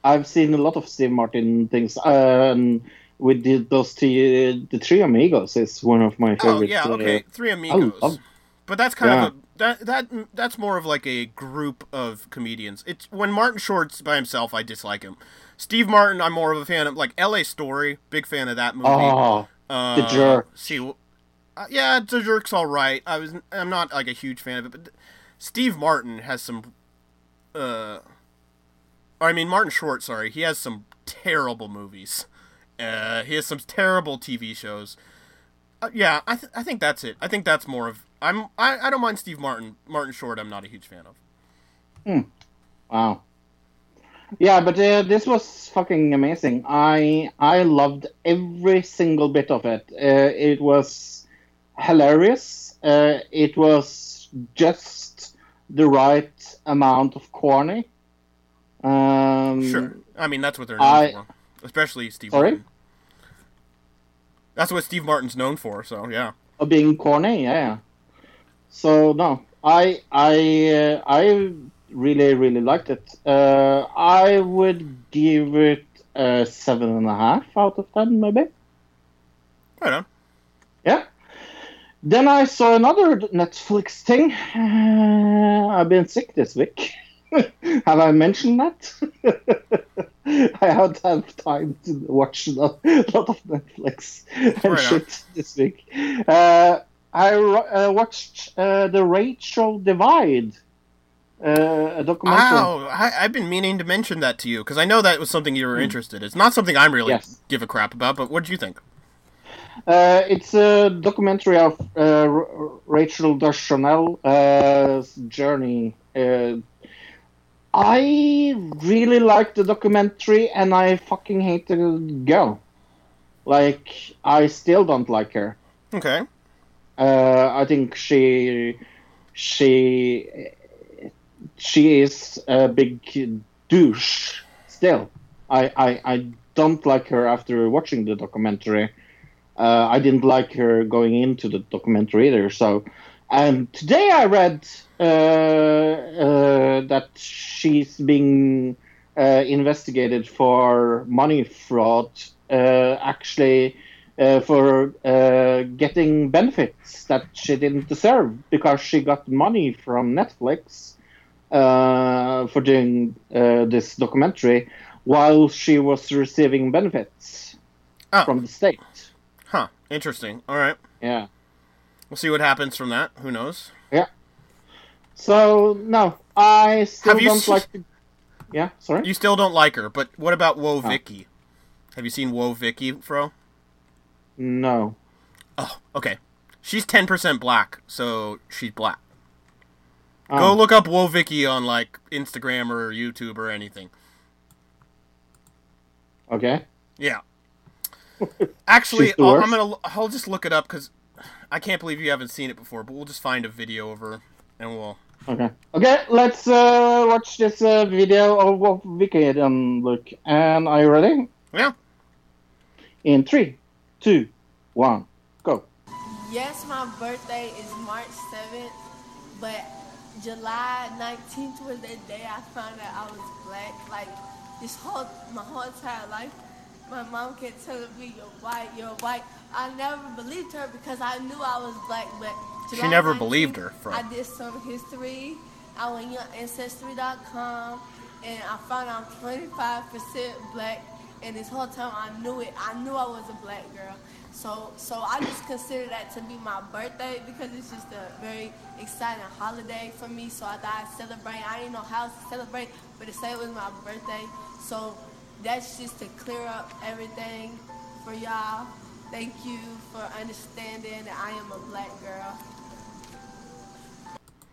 I've seen a lot of Steve Martin things. Um, with the, those three, the Three Amigos is one of my favorite. Oh favorite. yeah, uh, okay, Three Amigos. love- But that's kind Yeah. of a that that that's more of like a group of comedians. It's when Martin Short's by himself, I dislike him. Steve Martin, I'm more of a fan of. Like L.A. Story, big fan of that movie. Oh, uh, The Jerk. See, uh, yeah, The Jerk's all right. I was I'm not like a huge fan of it, but Steve Martin has some. Uh, I mean Martin Short. Sorry, he has some terrible movies. Uh, he has some terrible TV shows. Uh, yeah, I, th- I think that's it. I think that's more of I'm I, I don't mind Steve Martin. Martin Short, I'm not a huge fan of. wow. Yeah, but uh, this was fucking amazing. I I loved every single bit of it. Uh, it was hilarious. Uh, it was just the right amount of corny. Um, Sure, I mean that's what they're known I- for, especially Steve Sorry? Martin. That's what Steve Martin's known for. So yeah. being corny, yeah. So no, I I uh, I really really liked it. Uh, I would give it a seven and a half out of ten, maybe. Right on. Yeah. Then I saw another Netflix thing. Uh, [SIGHS] I've been sick this week. [LAUGHS] have I mentioned that? [LAUGHS] I haven't had time to watch a lot of Netflix and shit this week. Uh, I uh, watched uh, the Rachel Divide, uh, a documentary. Wow, I, I've been meaning to mention that to you because I know that was something you were interested. It's not something I'm really. Yes. give a crap about, but what do you think? Uh, it's a documentary of uh, Rachel Darchanel's journey. Uh, I really like the documentary, and I fucking hate the girl. Like, I still don't like her. Okay. Uh, I think she, she, she is a big douche. Still, I, I, I don't like her after watching the documentary. Uh, I didn't like her going into the documentary either. So, and today I read uh, uh, that she's being uh, investigated for money fraud, uh, actually uh, for uh, getting benefits that she didn't deserve because she got money from Netflix uh, for doing uh, this documentary while she was receiving benefits Oh. from the state. Huh. Interesting. All right. Yeah. We'll see what happens from that. Who knows? Yeah. So no, I still Have you don't se- like. To... Yeah. Sorry. You still don't like her, but what about Woah Oh. Vicky? Have you seen Woah Vicky, Fro? No. Oh, okay. She's 10% black, so she's black. Oh. Go look up Woah Vicky on like Instagram or YouTube or anything. Okay. Yeah. [LAUGHS] Actually, I'll, I'm gonna. I'll just look it up because I can't believe you haven't seen it before. But we'll just find a video of her and we'll. Okay. Okay. Let's uh, watch this uh, video of what Vicky then look. And are you ready? Yeah. In three, two, one, go. Yes, my birthday is March 7th, but July 19th was the day I found out I was black. Like, this whole, my whole entire life, my mom kept telling me, you're white, you're white. I never believed her because I knew I was black, but She never believed her, Fro. I did some history. I went on Ancestry.com, and I found I'm 25% black. And this whole time I knew it. I knew I was a black girl. So, so I just consider that to be my birthday because it's just a very exciting holiday for me. So I thought I'd celebrate. I didn't know how to celebrate, but to say it was my birthday. So that's just to clear up everything for y'all. Thank you for understanding that I am a black girl.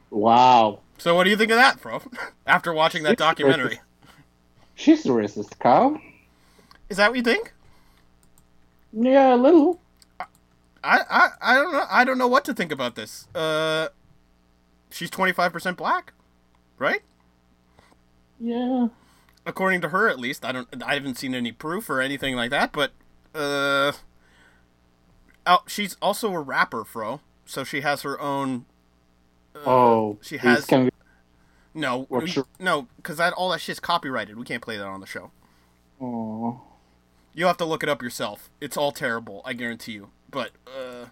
Wow. So what do you think of that, Fro? [LAUGHS] After watching that It's documentary, She's a racist cow. is that what you think? Yeah, a little. I, I, I don't know. I don't know what to think about this. Uh, she's 25% black, right? Yeah. According to her at least. I don't i haven't seen any proof or anything like that but uh oh she's also a rapper fro. So she has her own oh. she has- be... no we- your- no because that all that shit's copyrighted. We can't play that on the show. Oh. you'll have to look it up yourself. It's all terrible i guarantee you. But uh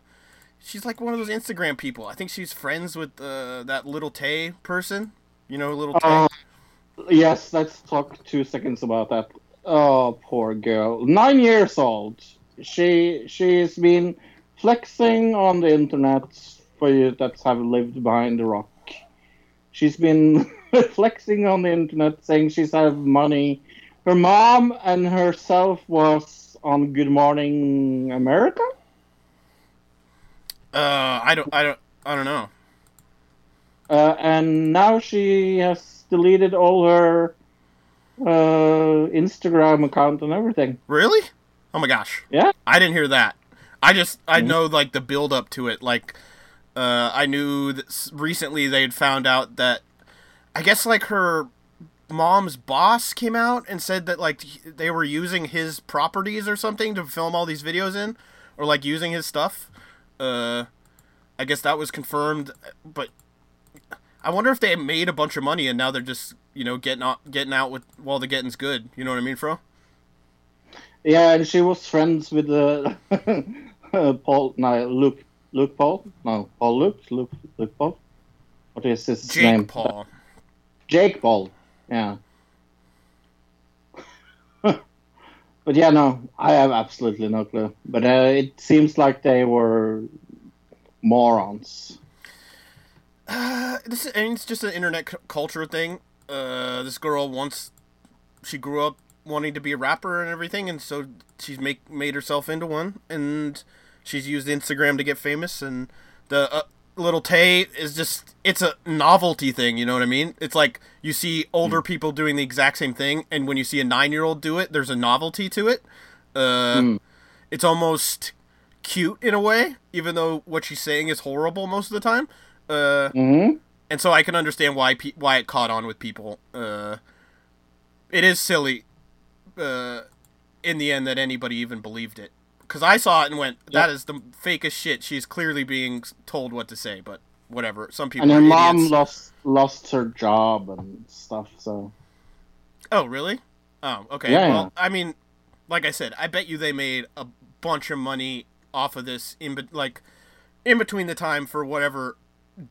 she's like one of those instagram people. I think she's friends with uh that little tay person. You know little tay? Oh. Yes, let's talk two seconds about that. Oh, poor girl. Nine years old. She she's been flexing on the internet for you that have lived behind the rock. She's been [LAUGHS] flexing on the internet, saying she's have money. Her mom and herself was on Good Morning America. uh i don't i don't i don't know Uh, and now she has deleted all her uh, Instagram account and everything. really oh my gosh Yeah. I didn't hear that. I just I Mhm. know like the build up to it. Like uh, I knew that recently they had found out that I guess like her mom's boss came out and said that like they were using his properties or something to film all these videos in, or like using his stuff. Uh, I guess that was confirmed, but I wonder if they made a bunch of money and now they're just you know getting out getting out with while the getting's good. You know what I mean, Fro? Yeah, and she was friends with uh, [LAUGHS] Paul. No, Luke. Luke Paul. No, Paul Luke. Luke. Luke Paul. What is his Jake name? Paul. Jake Paul. Yeah. [LAUGHS] but yeah, no, I have absolutely no clue. But uh, it seems like they were morons. Uh, [SIGHS] this is, and it's just an internet c- culture thing. Uh, this girl wants, she grew up wanting to be a rapper and everything, and so she's make made herself into one, and she's used Instagram to get famous. And the uh, little Tay is just, it's a novelty thing. You know what I mean? It's like you see older people doing the exact same thing, and when you see a nine year old do it, there's a novelty to it. Uh, Mm. it's almost cute in a way, even though what she's saying is horrible most of the time. Uh, mm-hmm. and so I can understand why pe- why it caught on with people. Uh, it is silly, uh, in the end, that anybody even believed it. because I saw it and went, "That is the fakest shit." She's clearly being told what to say, but whatever. Some people And her mom lost lost her job and stuff. So Oh, really? Oh, okay. Yeah, well, yeah. I mean, like I said, I bet you they made a bunch of money off of this in be- like in between the time for whatever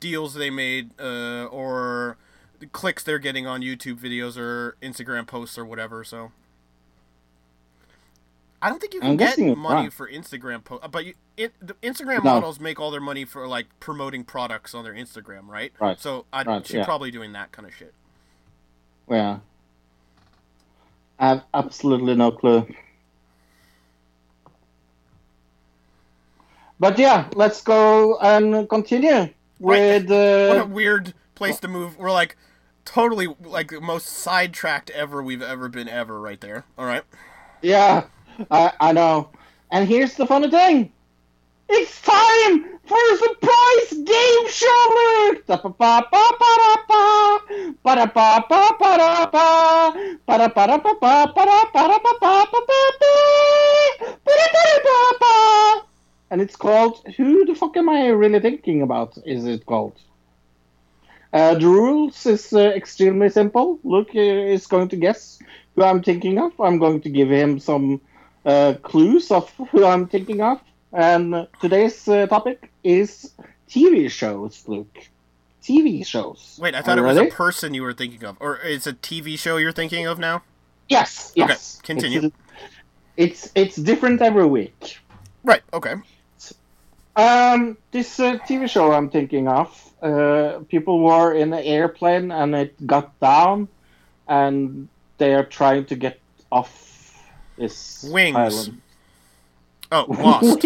deals they made uh, or the clicks they're getting on YouTube videos or Instagram posts or whatever. So I don't think you can get money for Instagram posts, but you, it, the Instagram No. models make all their money for like promoting products on their Instagram, right? Right. So I, Right, she's yeah. probably doing that kind of shit. yeah, I have absolutely no clue. But yeah, let's go and continue with. What a Uh, weird place to move. We're like totally like the most sidetracked ever we've ever been ever right there. All right. yeah, I, I know. And here's the funny thing. It's time for a surprise game show alert! Ba-ba-ba-ba-ba-ba. And it's called Who the fuck am I really thinking about? Is it called? Uh, the rules is uh, extremely simple. Luke uh, is going to guess who I'm thinking of. I'm going to give him some uh, clues of who I'm thinking of. And today's uh, topic is TV shows, Luke. TV shows. Wait, I Are thought it you was ready? a person you were thinking of, or it's a TV show you're thinking of now. Yes, Okay, yes. continue. It's, it's it's different every week. Right. Okay. Um, this uh, TV show I'm thinking of, uh, people were in an airplane and it got down, and they are trying to get off this Wings. island. Oh, [LAUGHS] Lost.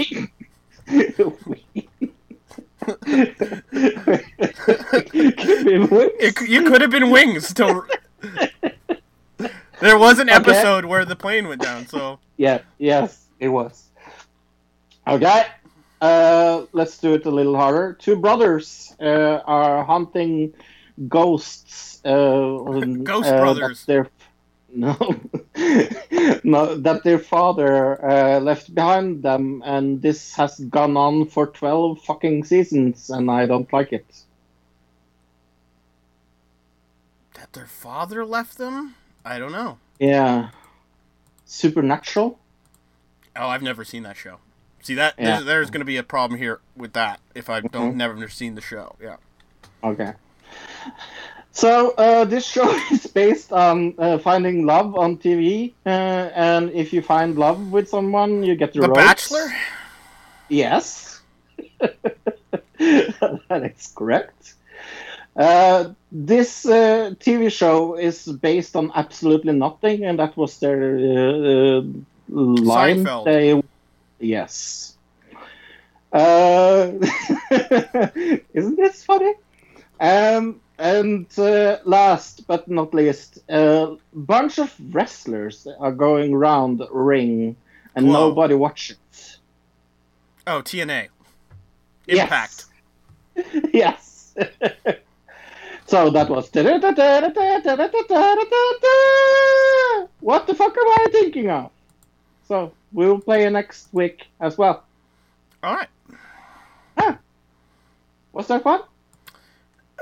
It, you could have been Wings. Till... there was an Okay. episode where the plane went down. So Yeah, yes, it was. Okay, uh, let's do it a little harder. Two brothers uh, are hunting ghosts. Uh, [LAUGHS] Ghost uh, brothers. Their, [LAUGHS] no, [LAUGHS] no, that their father uh, left behind them, and this has gone on for twelve fucking seasons, and I don't like it. that their father left them. I don't know. Yeah, supernatural. Oh, I've never seen that show. See that Yeah. there's, there's going to be a problem here with that if I don't Mhm. never seen the show. Yeah. Okay. So uh, this show [LAUGHS] is based on uh, finding love on TV, uh, and if you find love with someone, you get the, The. Bachelor. Yes, [LAUGHS] that is correct. Uh, this uh, TV show is based on absolutely nothing, and that was their uh, uh, line. Seinfeld. They, yes. Uh, [LAUGHS] isn't this funny? Um, and uh, last but not least, a bunch of wrestlers are going around the ring, and Whoa. nobody watches. Oh, TNA. Yes. Impact. [LAUGHS] yes. [LAUGHS] so that was. What the fuck am I thinking of? So we will play it next week as well. All right. Huh. Was that fun?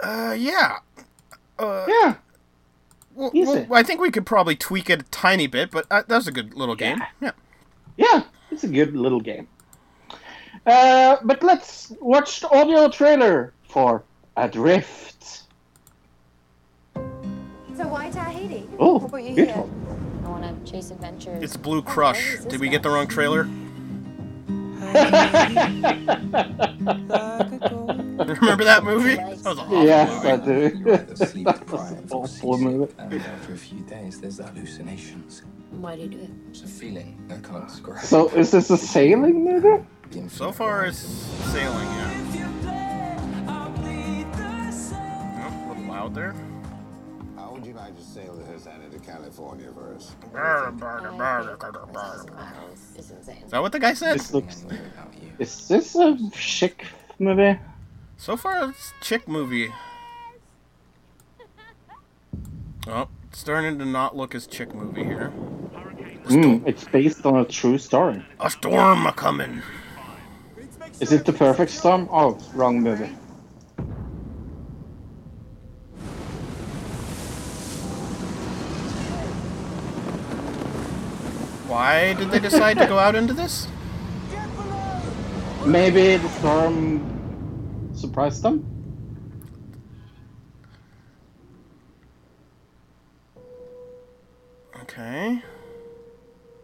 Uh, yeah. Uh, Yeah. well, easy. well, I think we could probably tweak it a tiny bit, but uh, that was a good little game. Yeah. Yeah, it's a good little game. Uh, but let's watch the audio trailer for Adrift. So why Tahiti? Oh, What brought you beautiful. here? I want to chase adventures. It's Blue Crush. Did we get the wrong trailer? [LAUGHS] Remember that movie? That was awful yes, I do. You're either sleep [LAUGHS] that was an awful movie. and after a few days, there's hallucinations. Why do you do it? It's a feeling I can't describe. So, is this a sailing movie? So far it's sailing, yeah. Oh, a little loud there. How would you like to sail the Hazana to California first? Is that what the guy said? This looks. thing about you. Is this a chick movie? So far, it's chick movie. Oh, it's starting to not look as chick movie here. Mm, it's based on a true story. A storm a coming. Is it the perfect storm? Oh, wrong movie. Why did they decide to go out into this? Maybe the storm surprised them. Okay.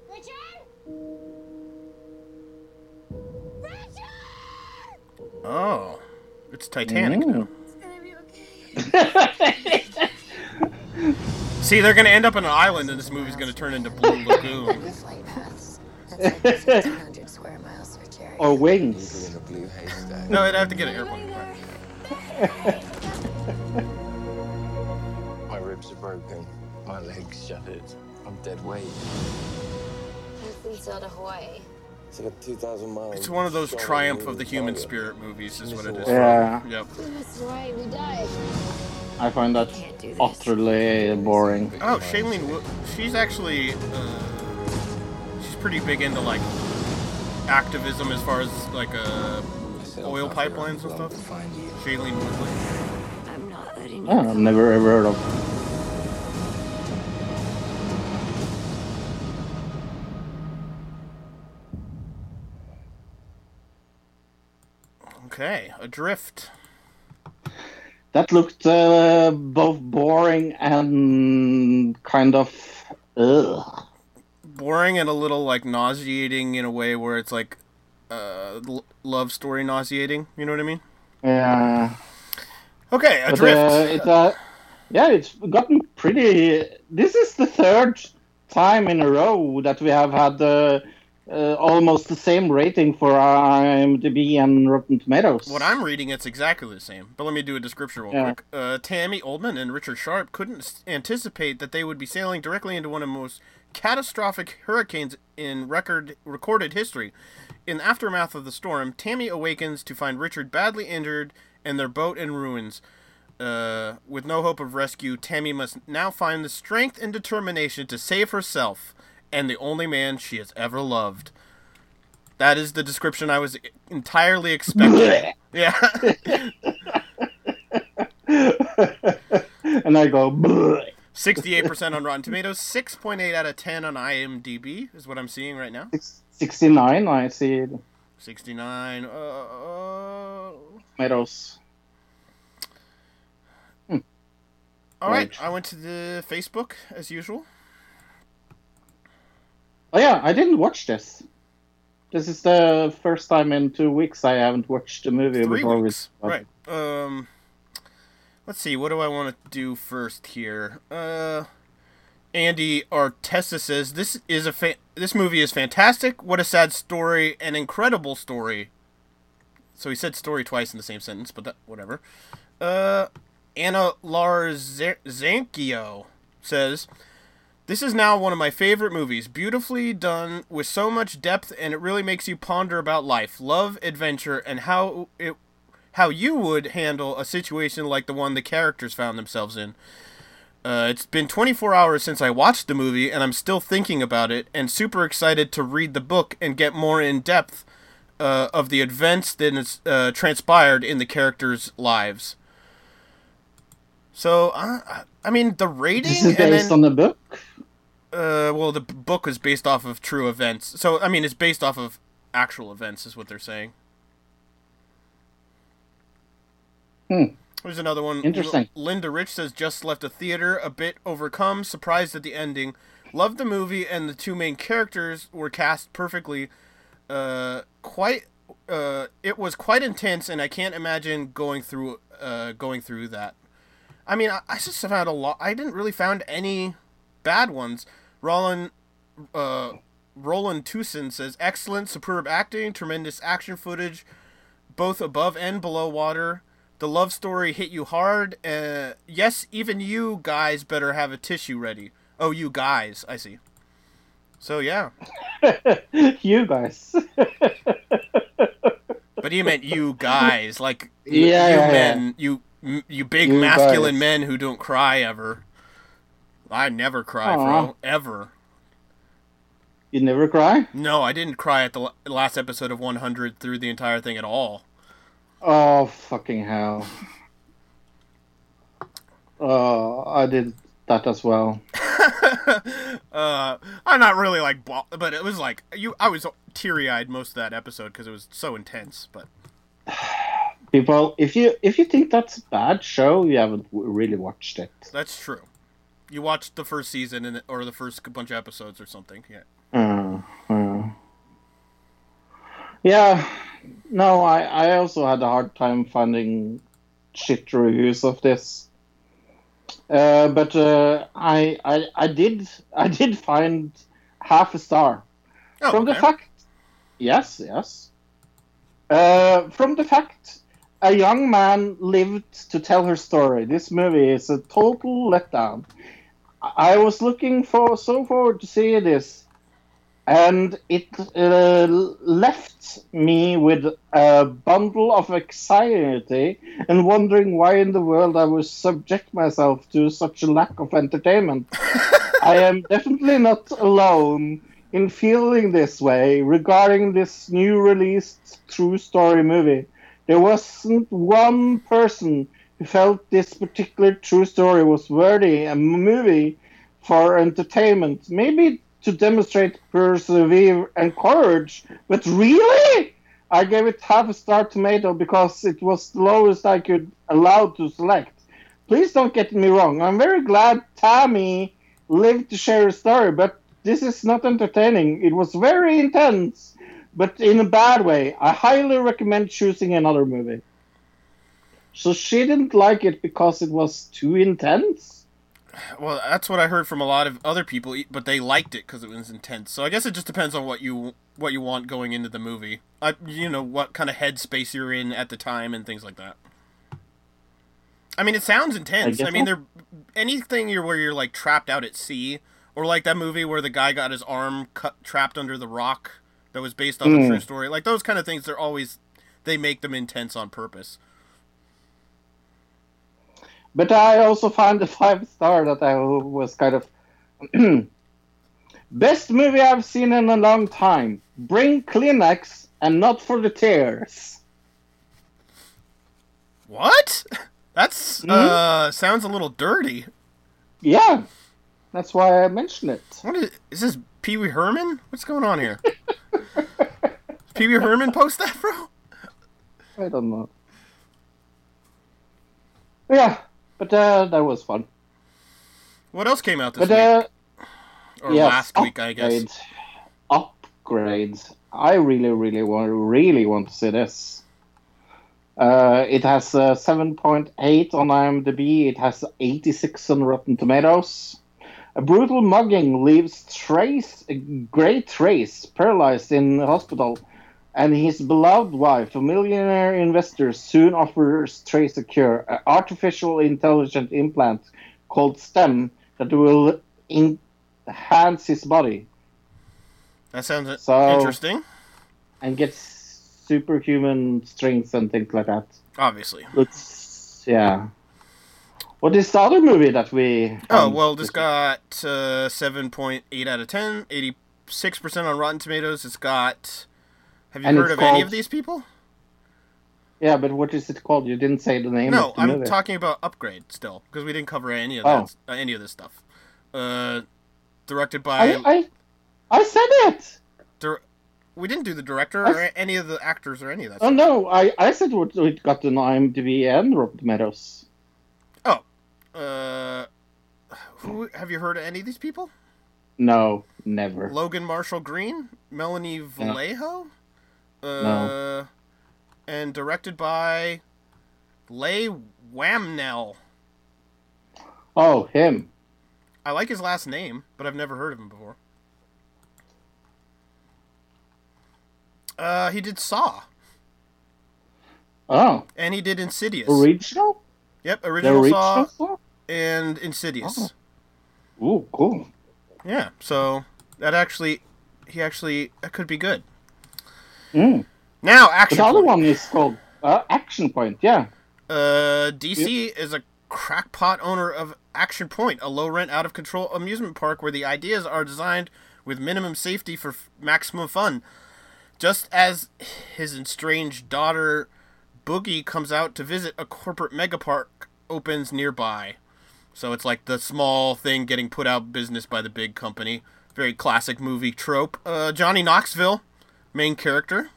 Richard? Richard! Oh, it's Titanic now. [LAUGHS] [LAUGHS] [LAUGHS] See, they're gonna end up on an island, and this movie's gonna turn into Blue [LAUGHS] Lagoon. Flight paths. That's like 1,600 square miles for Jerry. Or wings. In a blue haystack. No, I'd have to get an airplane. My ribs are broken. My legs shattered. I'm dead weight. Please sail to Hawaii. It's like a 2,000 miles. It's one of those triumph of the human target. spirit movies, is what it is. Yeah. Yep. Right, we died. I find that Can't do this. utterly boring. Oh, Shailene, she's actually, uh, she's pretty big into like activism as far as like uh, oil pipelines and stuff. to find you. Shailene Woodley. I'm not letting you I've never ever heard of. Okay, Adrift. That looked uh, both boring and kind of. Ugh. Boring and a little like nauseating in a way where it's like uh, l- love story nauseating. You know what I mean? Yeah. Okay, But Adrift. uh, it's uh, yeah, it's gotten pretty. This is the third time in a row that we have had uh, uh, almost the same rating for IMDb and Rotten Tomatoes. What I'm reading, it's exactly the same. But let me do a description real Yeah. quick. Uh, Tammy Oldham and Richard Sharp couldn't anticipate that they would be sailing directly into one of the most catastrophic hurricanes in record recorded history. In the aftermath of the storm, Tammy awakens to find Richard badly injured and their boat in ruins. Uh, with no hope of rescue, Tammy must now find the strength and determination to save herself and the only man she has ever loved. That is the description I was entirely expecting. yeah. [LAUGHS] and I go. "Bleh." 68% on Rotten Tomatoes, 6.8 out of 10 on IMDb is what I'm seeing right now. 69, I see. 69. Uh, uh, Tomatoes. all Right. I went to the Facebook as usual. Oh yeah, I didn't watch this. This is the first time in two weeks I haven't watched the movie Three before weeks. we. Right. Um, let's see. What do I want to do first here? Uh, Andy Artesta says this is a fa- this movie is fantastic. What a sad story, an incredible story. So he said story twice in the same sentence, but that whatever. Uh, Anna Larzanchio says. This is now one of my favorite movies. Beautifully done with so much depth and it really makes you ponder about life, love, adventure and how it how you would handle a situation like the one the characters found themselves in. Uh, it's been 24 hours since I watched the movie and I'm still thinking about it and super excited to read the book and get more in depth uh, of the events that uh, transpired in the characters' lives. So, uh, I mean, the rating This is based then, on the book. Uh, well, the book was based off of true events. So, I mean, it's based off of actual events, is what they're saying. Hmm. There's another one. Interesting. Linda Rich says just left a theater, a bit overcome, surprised at the ending. Loved the movie, and the two main characters were cast perfectly. Uh, quite. Uh, it was quite intense, and I can't imagine going through. Uh, going through that. I mean, I, I just found a lot. I didn't really found any bad ones. Roland, uh, Roland Tucson says excellent, superb acting, tremendous action footage, both above and below water. The love story hit you hard. Uh, yes, even you guys better have a tissue ready. Oh, you guys, I see. So yeah, [LAUGHS] you guys. [LAUGHS] but he meant you guys, like Yeah, you yeah, yeah. men, you you big You masculine guys. men who don't cry ever. I never cry, Aw. bro, ever. You never cry? No, I didn't cry at the last episode of 100 through the entire thing at all. Oh fucking hell! Uh, I did that as well. [LAUGHS] uh, I'm not really like, but it was like you. I was teary eyed most of that episode because it was so intense. But [SIGHS] People, if you if you think that's a bad show, you haven't really watched it. that's true. You watched the first season and or the first bunch of episodes or something. Yeah. Uh. Yeah, no, I I also had a hard time finding shit reviews of this. Uh, but uh, I, I I did I did find half a star Oh, from the fact. Yes, yes. Uh, from the fact a young man lived to tell her story. This movie is a total letdown. I was looking for so forward to see this, and it uh, left me with a bundle of anxiety and wondering why in the world I would subject myself to such a lack of entertainment. [LAUGHS] I am definitely not alone in feeling this way regarding this new released true story movie. There wasn't one person felt this particular true story was worthy a movie for entertainment, maybe to demonstrate perseverance and courage. But really, I gave it half a star tomato because it was the lowest I could allow to select. Please don't get me wrong. I'm very glad Tammy lived to share a story, but this is not entertaining. It was very intense, but in a bad way. I highly recommend choosing another movie. So she didn't like it because it was too intense? Well, that's what I heard from a lot of other people, but they liked it because it was intense. So I guess it just depends on what you what you want going into the movie. I, you know, what kind of headspace you're in at the time and things like that. I mean, it sounds intense. guess I, mean, there anything you're where you're like trapped out at sea, or like that movie where the guy got his arm cut trapped under the rock that was based on a Mm. true story. Like those kind of things, they're always they make them intense on purpose. But I also found the five star that I was kind of [CLEARS THROAT] best movie I've seen in a long time. Bring Kleenex and not for the tears. What? [LAUGHS] That's uh sounds a little dirty. Yeah, that's why I mentioned it. What is, is this Pee Wee Herman? What's going on here? [LAUGHS] Pee Wee Herman post that, bro? I don't know. Yeah, but uh, that was fun. What else came out this But uh, week? Or yes, last week, I guess. upgrades. Upgrades. I really, really want, really want to see this. Uh, it has uh, 7.8 on IMDb. It has 86 on Rotten Tomatoes. A brutal mugging leaves Trace, a Grey Trace, paralyzed in hospital, and his beloved wife, a millionaire investor, soon offers Trace a cure, an artificial intelligent implant called STEM that will enhance his body That sounds So- interesting. and get superhuman strength and things like that. Obviously. Looks, yeah. What is the other movie that we? Oh, um, well, this got uh, 7.8 out of 10, 86% on Rotten Tomatoes. It's got. Have you And heard of any of these people? Yeah, but what is it called? You didn't say the name. No, the I'm movie. talking about Upgrade still, because we didn't cover any of Oh. that, uh, any of this stuff. Uh, directed by. I, I, I said it. dir- we didn't do the director I or any of the actors or any of that. Oh stuff. no, I, I said what it got an IMDb and Rotten Meadows. Oh, uh, who have you heard of any of these people? No, never. Logan Marshall Green, Melanie Vallejo, uh, No. and directed by Leigh Whannell. Oh, him. I like his last name, but I've never heard of him before. Uh, he did Saw, Oh, and he did Insidious. original. yep, original, original. Saw Saw? and Insidious. Oh. Ooh, cool. Yeah, so that actually, he actually that could be good. Mm. Now, But action. the other Point. one is called uh, Action Point. Yeah. Uh, DC is a crackpot owner of Action Point, a low rent, out of control amusement park where the ideas are designed with minimum safety for f- maximum fun. Just as his estranged daughter Boogie comes out to visit a corporate megapark opens nearby. So it's like the small thing getting put out of business by the big company. Very classic movie trope. Uh, Johnny Knoxville, main character.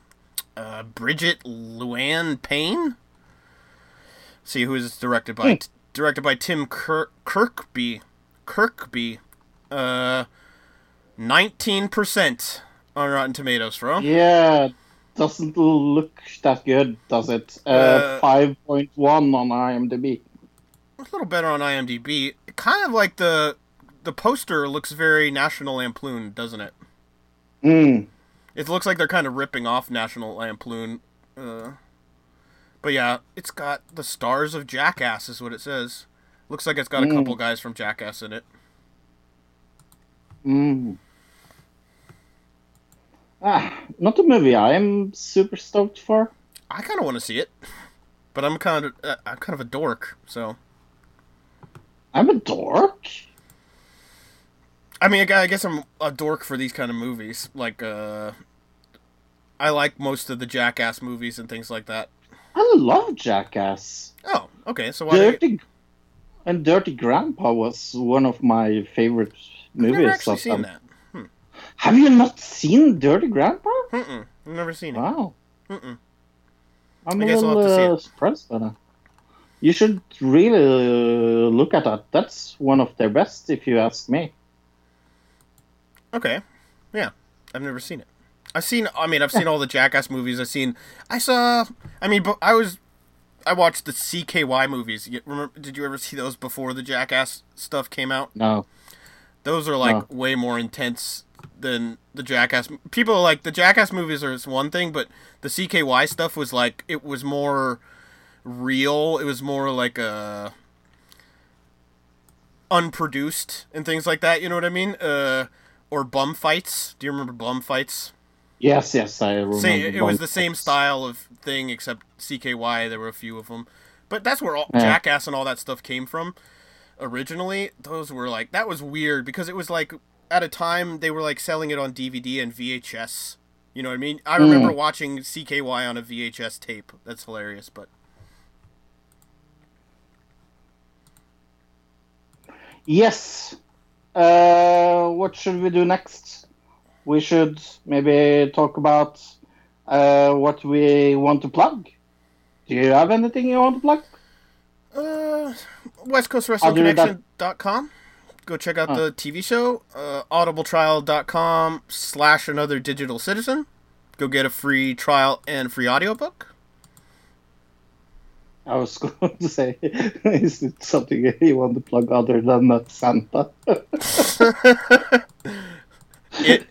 Uh, Bridget Luann Payne. See who is directed by. Hmm. directed by Tim Kirk- Kirkby. Kirkby. Uh, nineteen percent on Rotten Tomatoes, bro. Yeah, doesn't look that good, does it? Uh, Uh, 5.1 on IMDb. a little better on IMDb. Kind of like the the poster looks very National Lampoon, doesn't it? Mm. It looks like they're kind of ripping off National Lampoon. Uh, but yeah, it's got the stars of Jackass, is what it says. Looks like it's got a Mm. couple guys from Jackass in it. Mm. Ah, not a movie I am super stoked for. I kind of want to see it, but I'm kind of uh, I'm kind of a dork, so I'm a dork. I mean, I guess I'm a dork for these kind of movies. Like, uh, I like most of the Jackass movies and things like that. I love Jackass. Oh, okay. So why? do you- Dirty and Dirty Grandpa was one of my favorite I've movies. never actually seen that. Have you not seen Dirty Grandpa? Mm-mm. I've never seen it. Wow. Mm-mm. I'm I a little have to see uh, it. surprised by that. You should really uh, look at that. That's one of their best, if you ask me. Okay. Yeah. I've never seen it. I've seen I mean, I've seen all the Jackass movies. I've seen I saw I mean, but I was I watched the CKY movies. You, remember did you ever see those before the Jackass stuff came out? No. Those are like No. way more intense than the Jackass. People are like the Jackass movies are one thing, but the CKY stuff was like it was more real. It was more like a unproduced and things like that. You know what I mean? Uh, or bum fights. Do you remember bum fights? Yes, yes, I remember. Same, it was the same style of thing, except CKY. There were a few of them, but that's where all, Yeah. Jackass and all that stuff came from. Originally, those were like that was weird because it was like at a time they were like selling it on DVD and VHS. You know what I mean? I remember Mm. watching CKY on a VHS tape. That's hilarious, but Yes. Uh, what should we do next? We should maybe talk about uh, what we want to plug. Do you have anything you want to plug? uh, West Coast Wrestling. Connection.com. Go check out the TV show. Uh, audibletrial.com slash another digital citizen. Go get a free trial and free audiobook. I was [LAUGHS] going to say, is it something you want to plug other than that Santa? [LAUGHS] it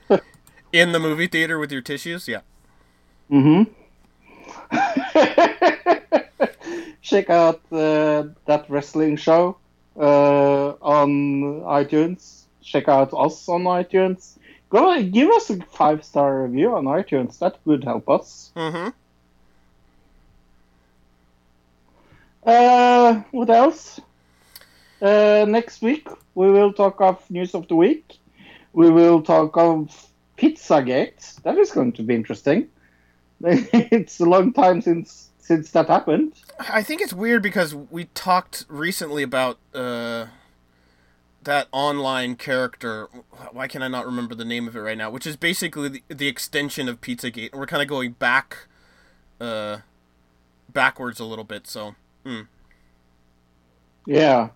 in the movie theater with your tissues. Yeah. Mm-hmm. [LAUGHS] Check out uh, that wrestling show uh, on iTunes. Check out us on iTunes. Go give us a five star review on iTunes. That would help us. Mm-hmm. Uh, what else? Uh, next week we will talk of news of the week. We will talk of Pizzagate. That is going to be interesting. [LAUGHS] it's a long time since since that happened. I think it's weird because we talked recently about uh, that online character. Why can I not remember the name of it right now? Which is basically the, the extension of Pizzagate, we're kind of going back, uh, backwards a little bit. So, hmm. Yeah.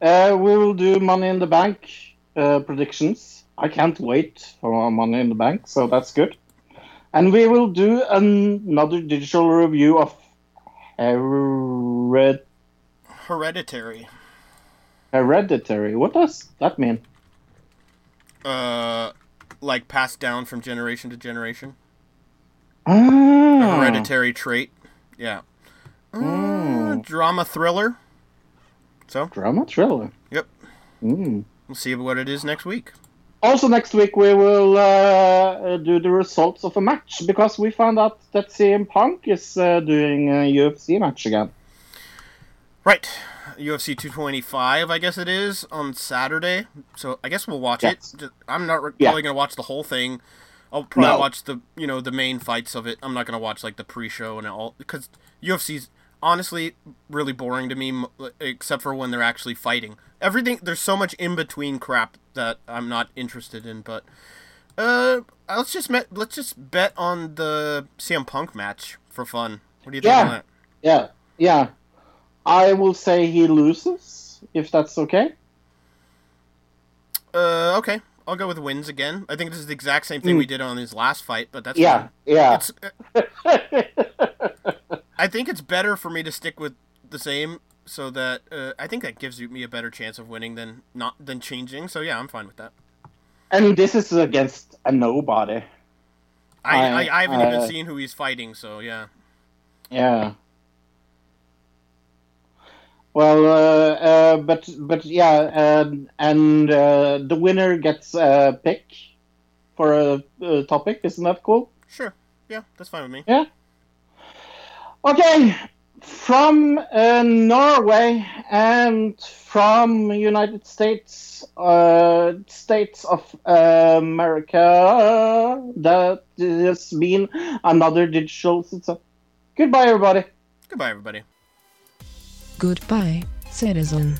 Uh, we will do Money in the Bank uh, predictions. I can't wait for our Money in the Bank, so that's good. And we will do another digital review of Hered- Hereditary. Hereditary. What does that mean? Uh, like passed down from generation to generation. A Ah, hereditary trait. Yeah. Uh, Mm. drama thriller. So, drama thriller. yep. Mm. We'll see what it is next week. Also, next week we will uh, do the results of a match because we found out that CM Punk is uh, doing a UFC match again. Right. UFC 225, I guess it is, on Saturday. So I guess we'll watch Yes. it. I'm not re- Yeah. probably going to watch the whole thing. I'll probably No. watch the, you know, the main fights of it. I'm not going to watch like the pre-show and all because UFC's honestly really boring to me except for when they're actually fighting. Everything there's so much in between crap that I'm not interested in, but uh let's just met, let's just bet on the CM Punk match for fun. What do you think Yeah. on that? Yeah, yeah. I will say he loses, if that's okay. Uh, okay. I'll go with wins again. I think this is the exact same thing we did on his last fight, but that's. Yeah, fine. yeah. [LAUGHS] I think it's better for me to stick with the same, so that uh, I think that gives me a better chance of winning than not than changing. So yeah, I'm fine with that. and this is against a nobody. I I, I- I haven't even seen who he's fighting, so yeah. Yeah. Well, uh, uh, but but yeah, um, and uh, the winner gets a pick for a, a topic. Isn't that cool? Sure. Yeah, that's fine with me. Yeah. Okay, from uh, Norway and from United States, uh, States of America, that has been another digital. So, goodbye, everybody. Goodbye, everybody. Goodbye, citizen.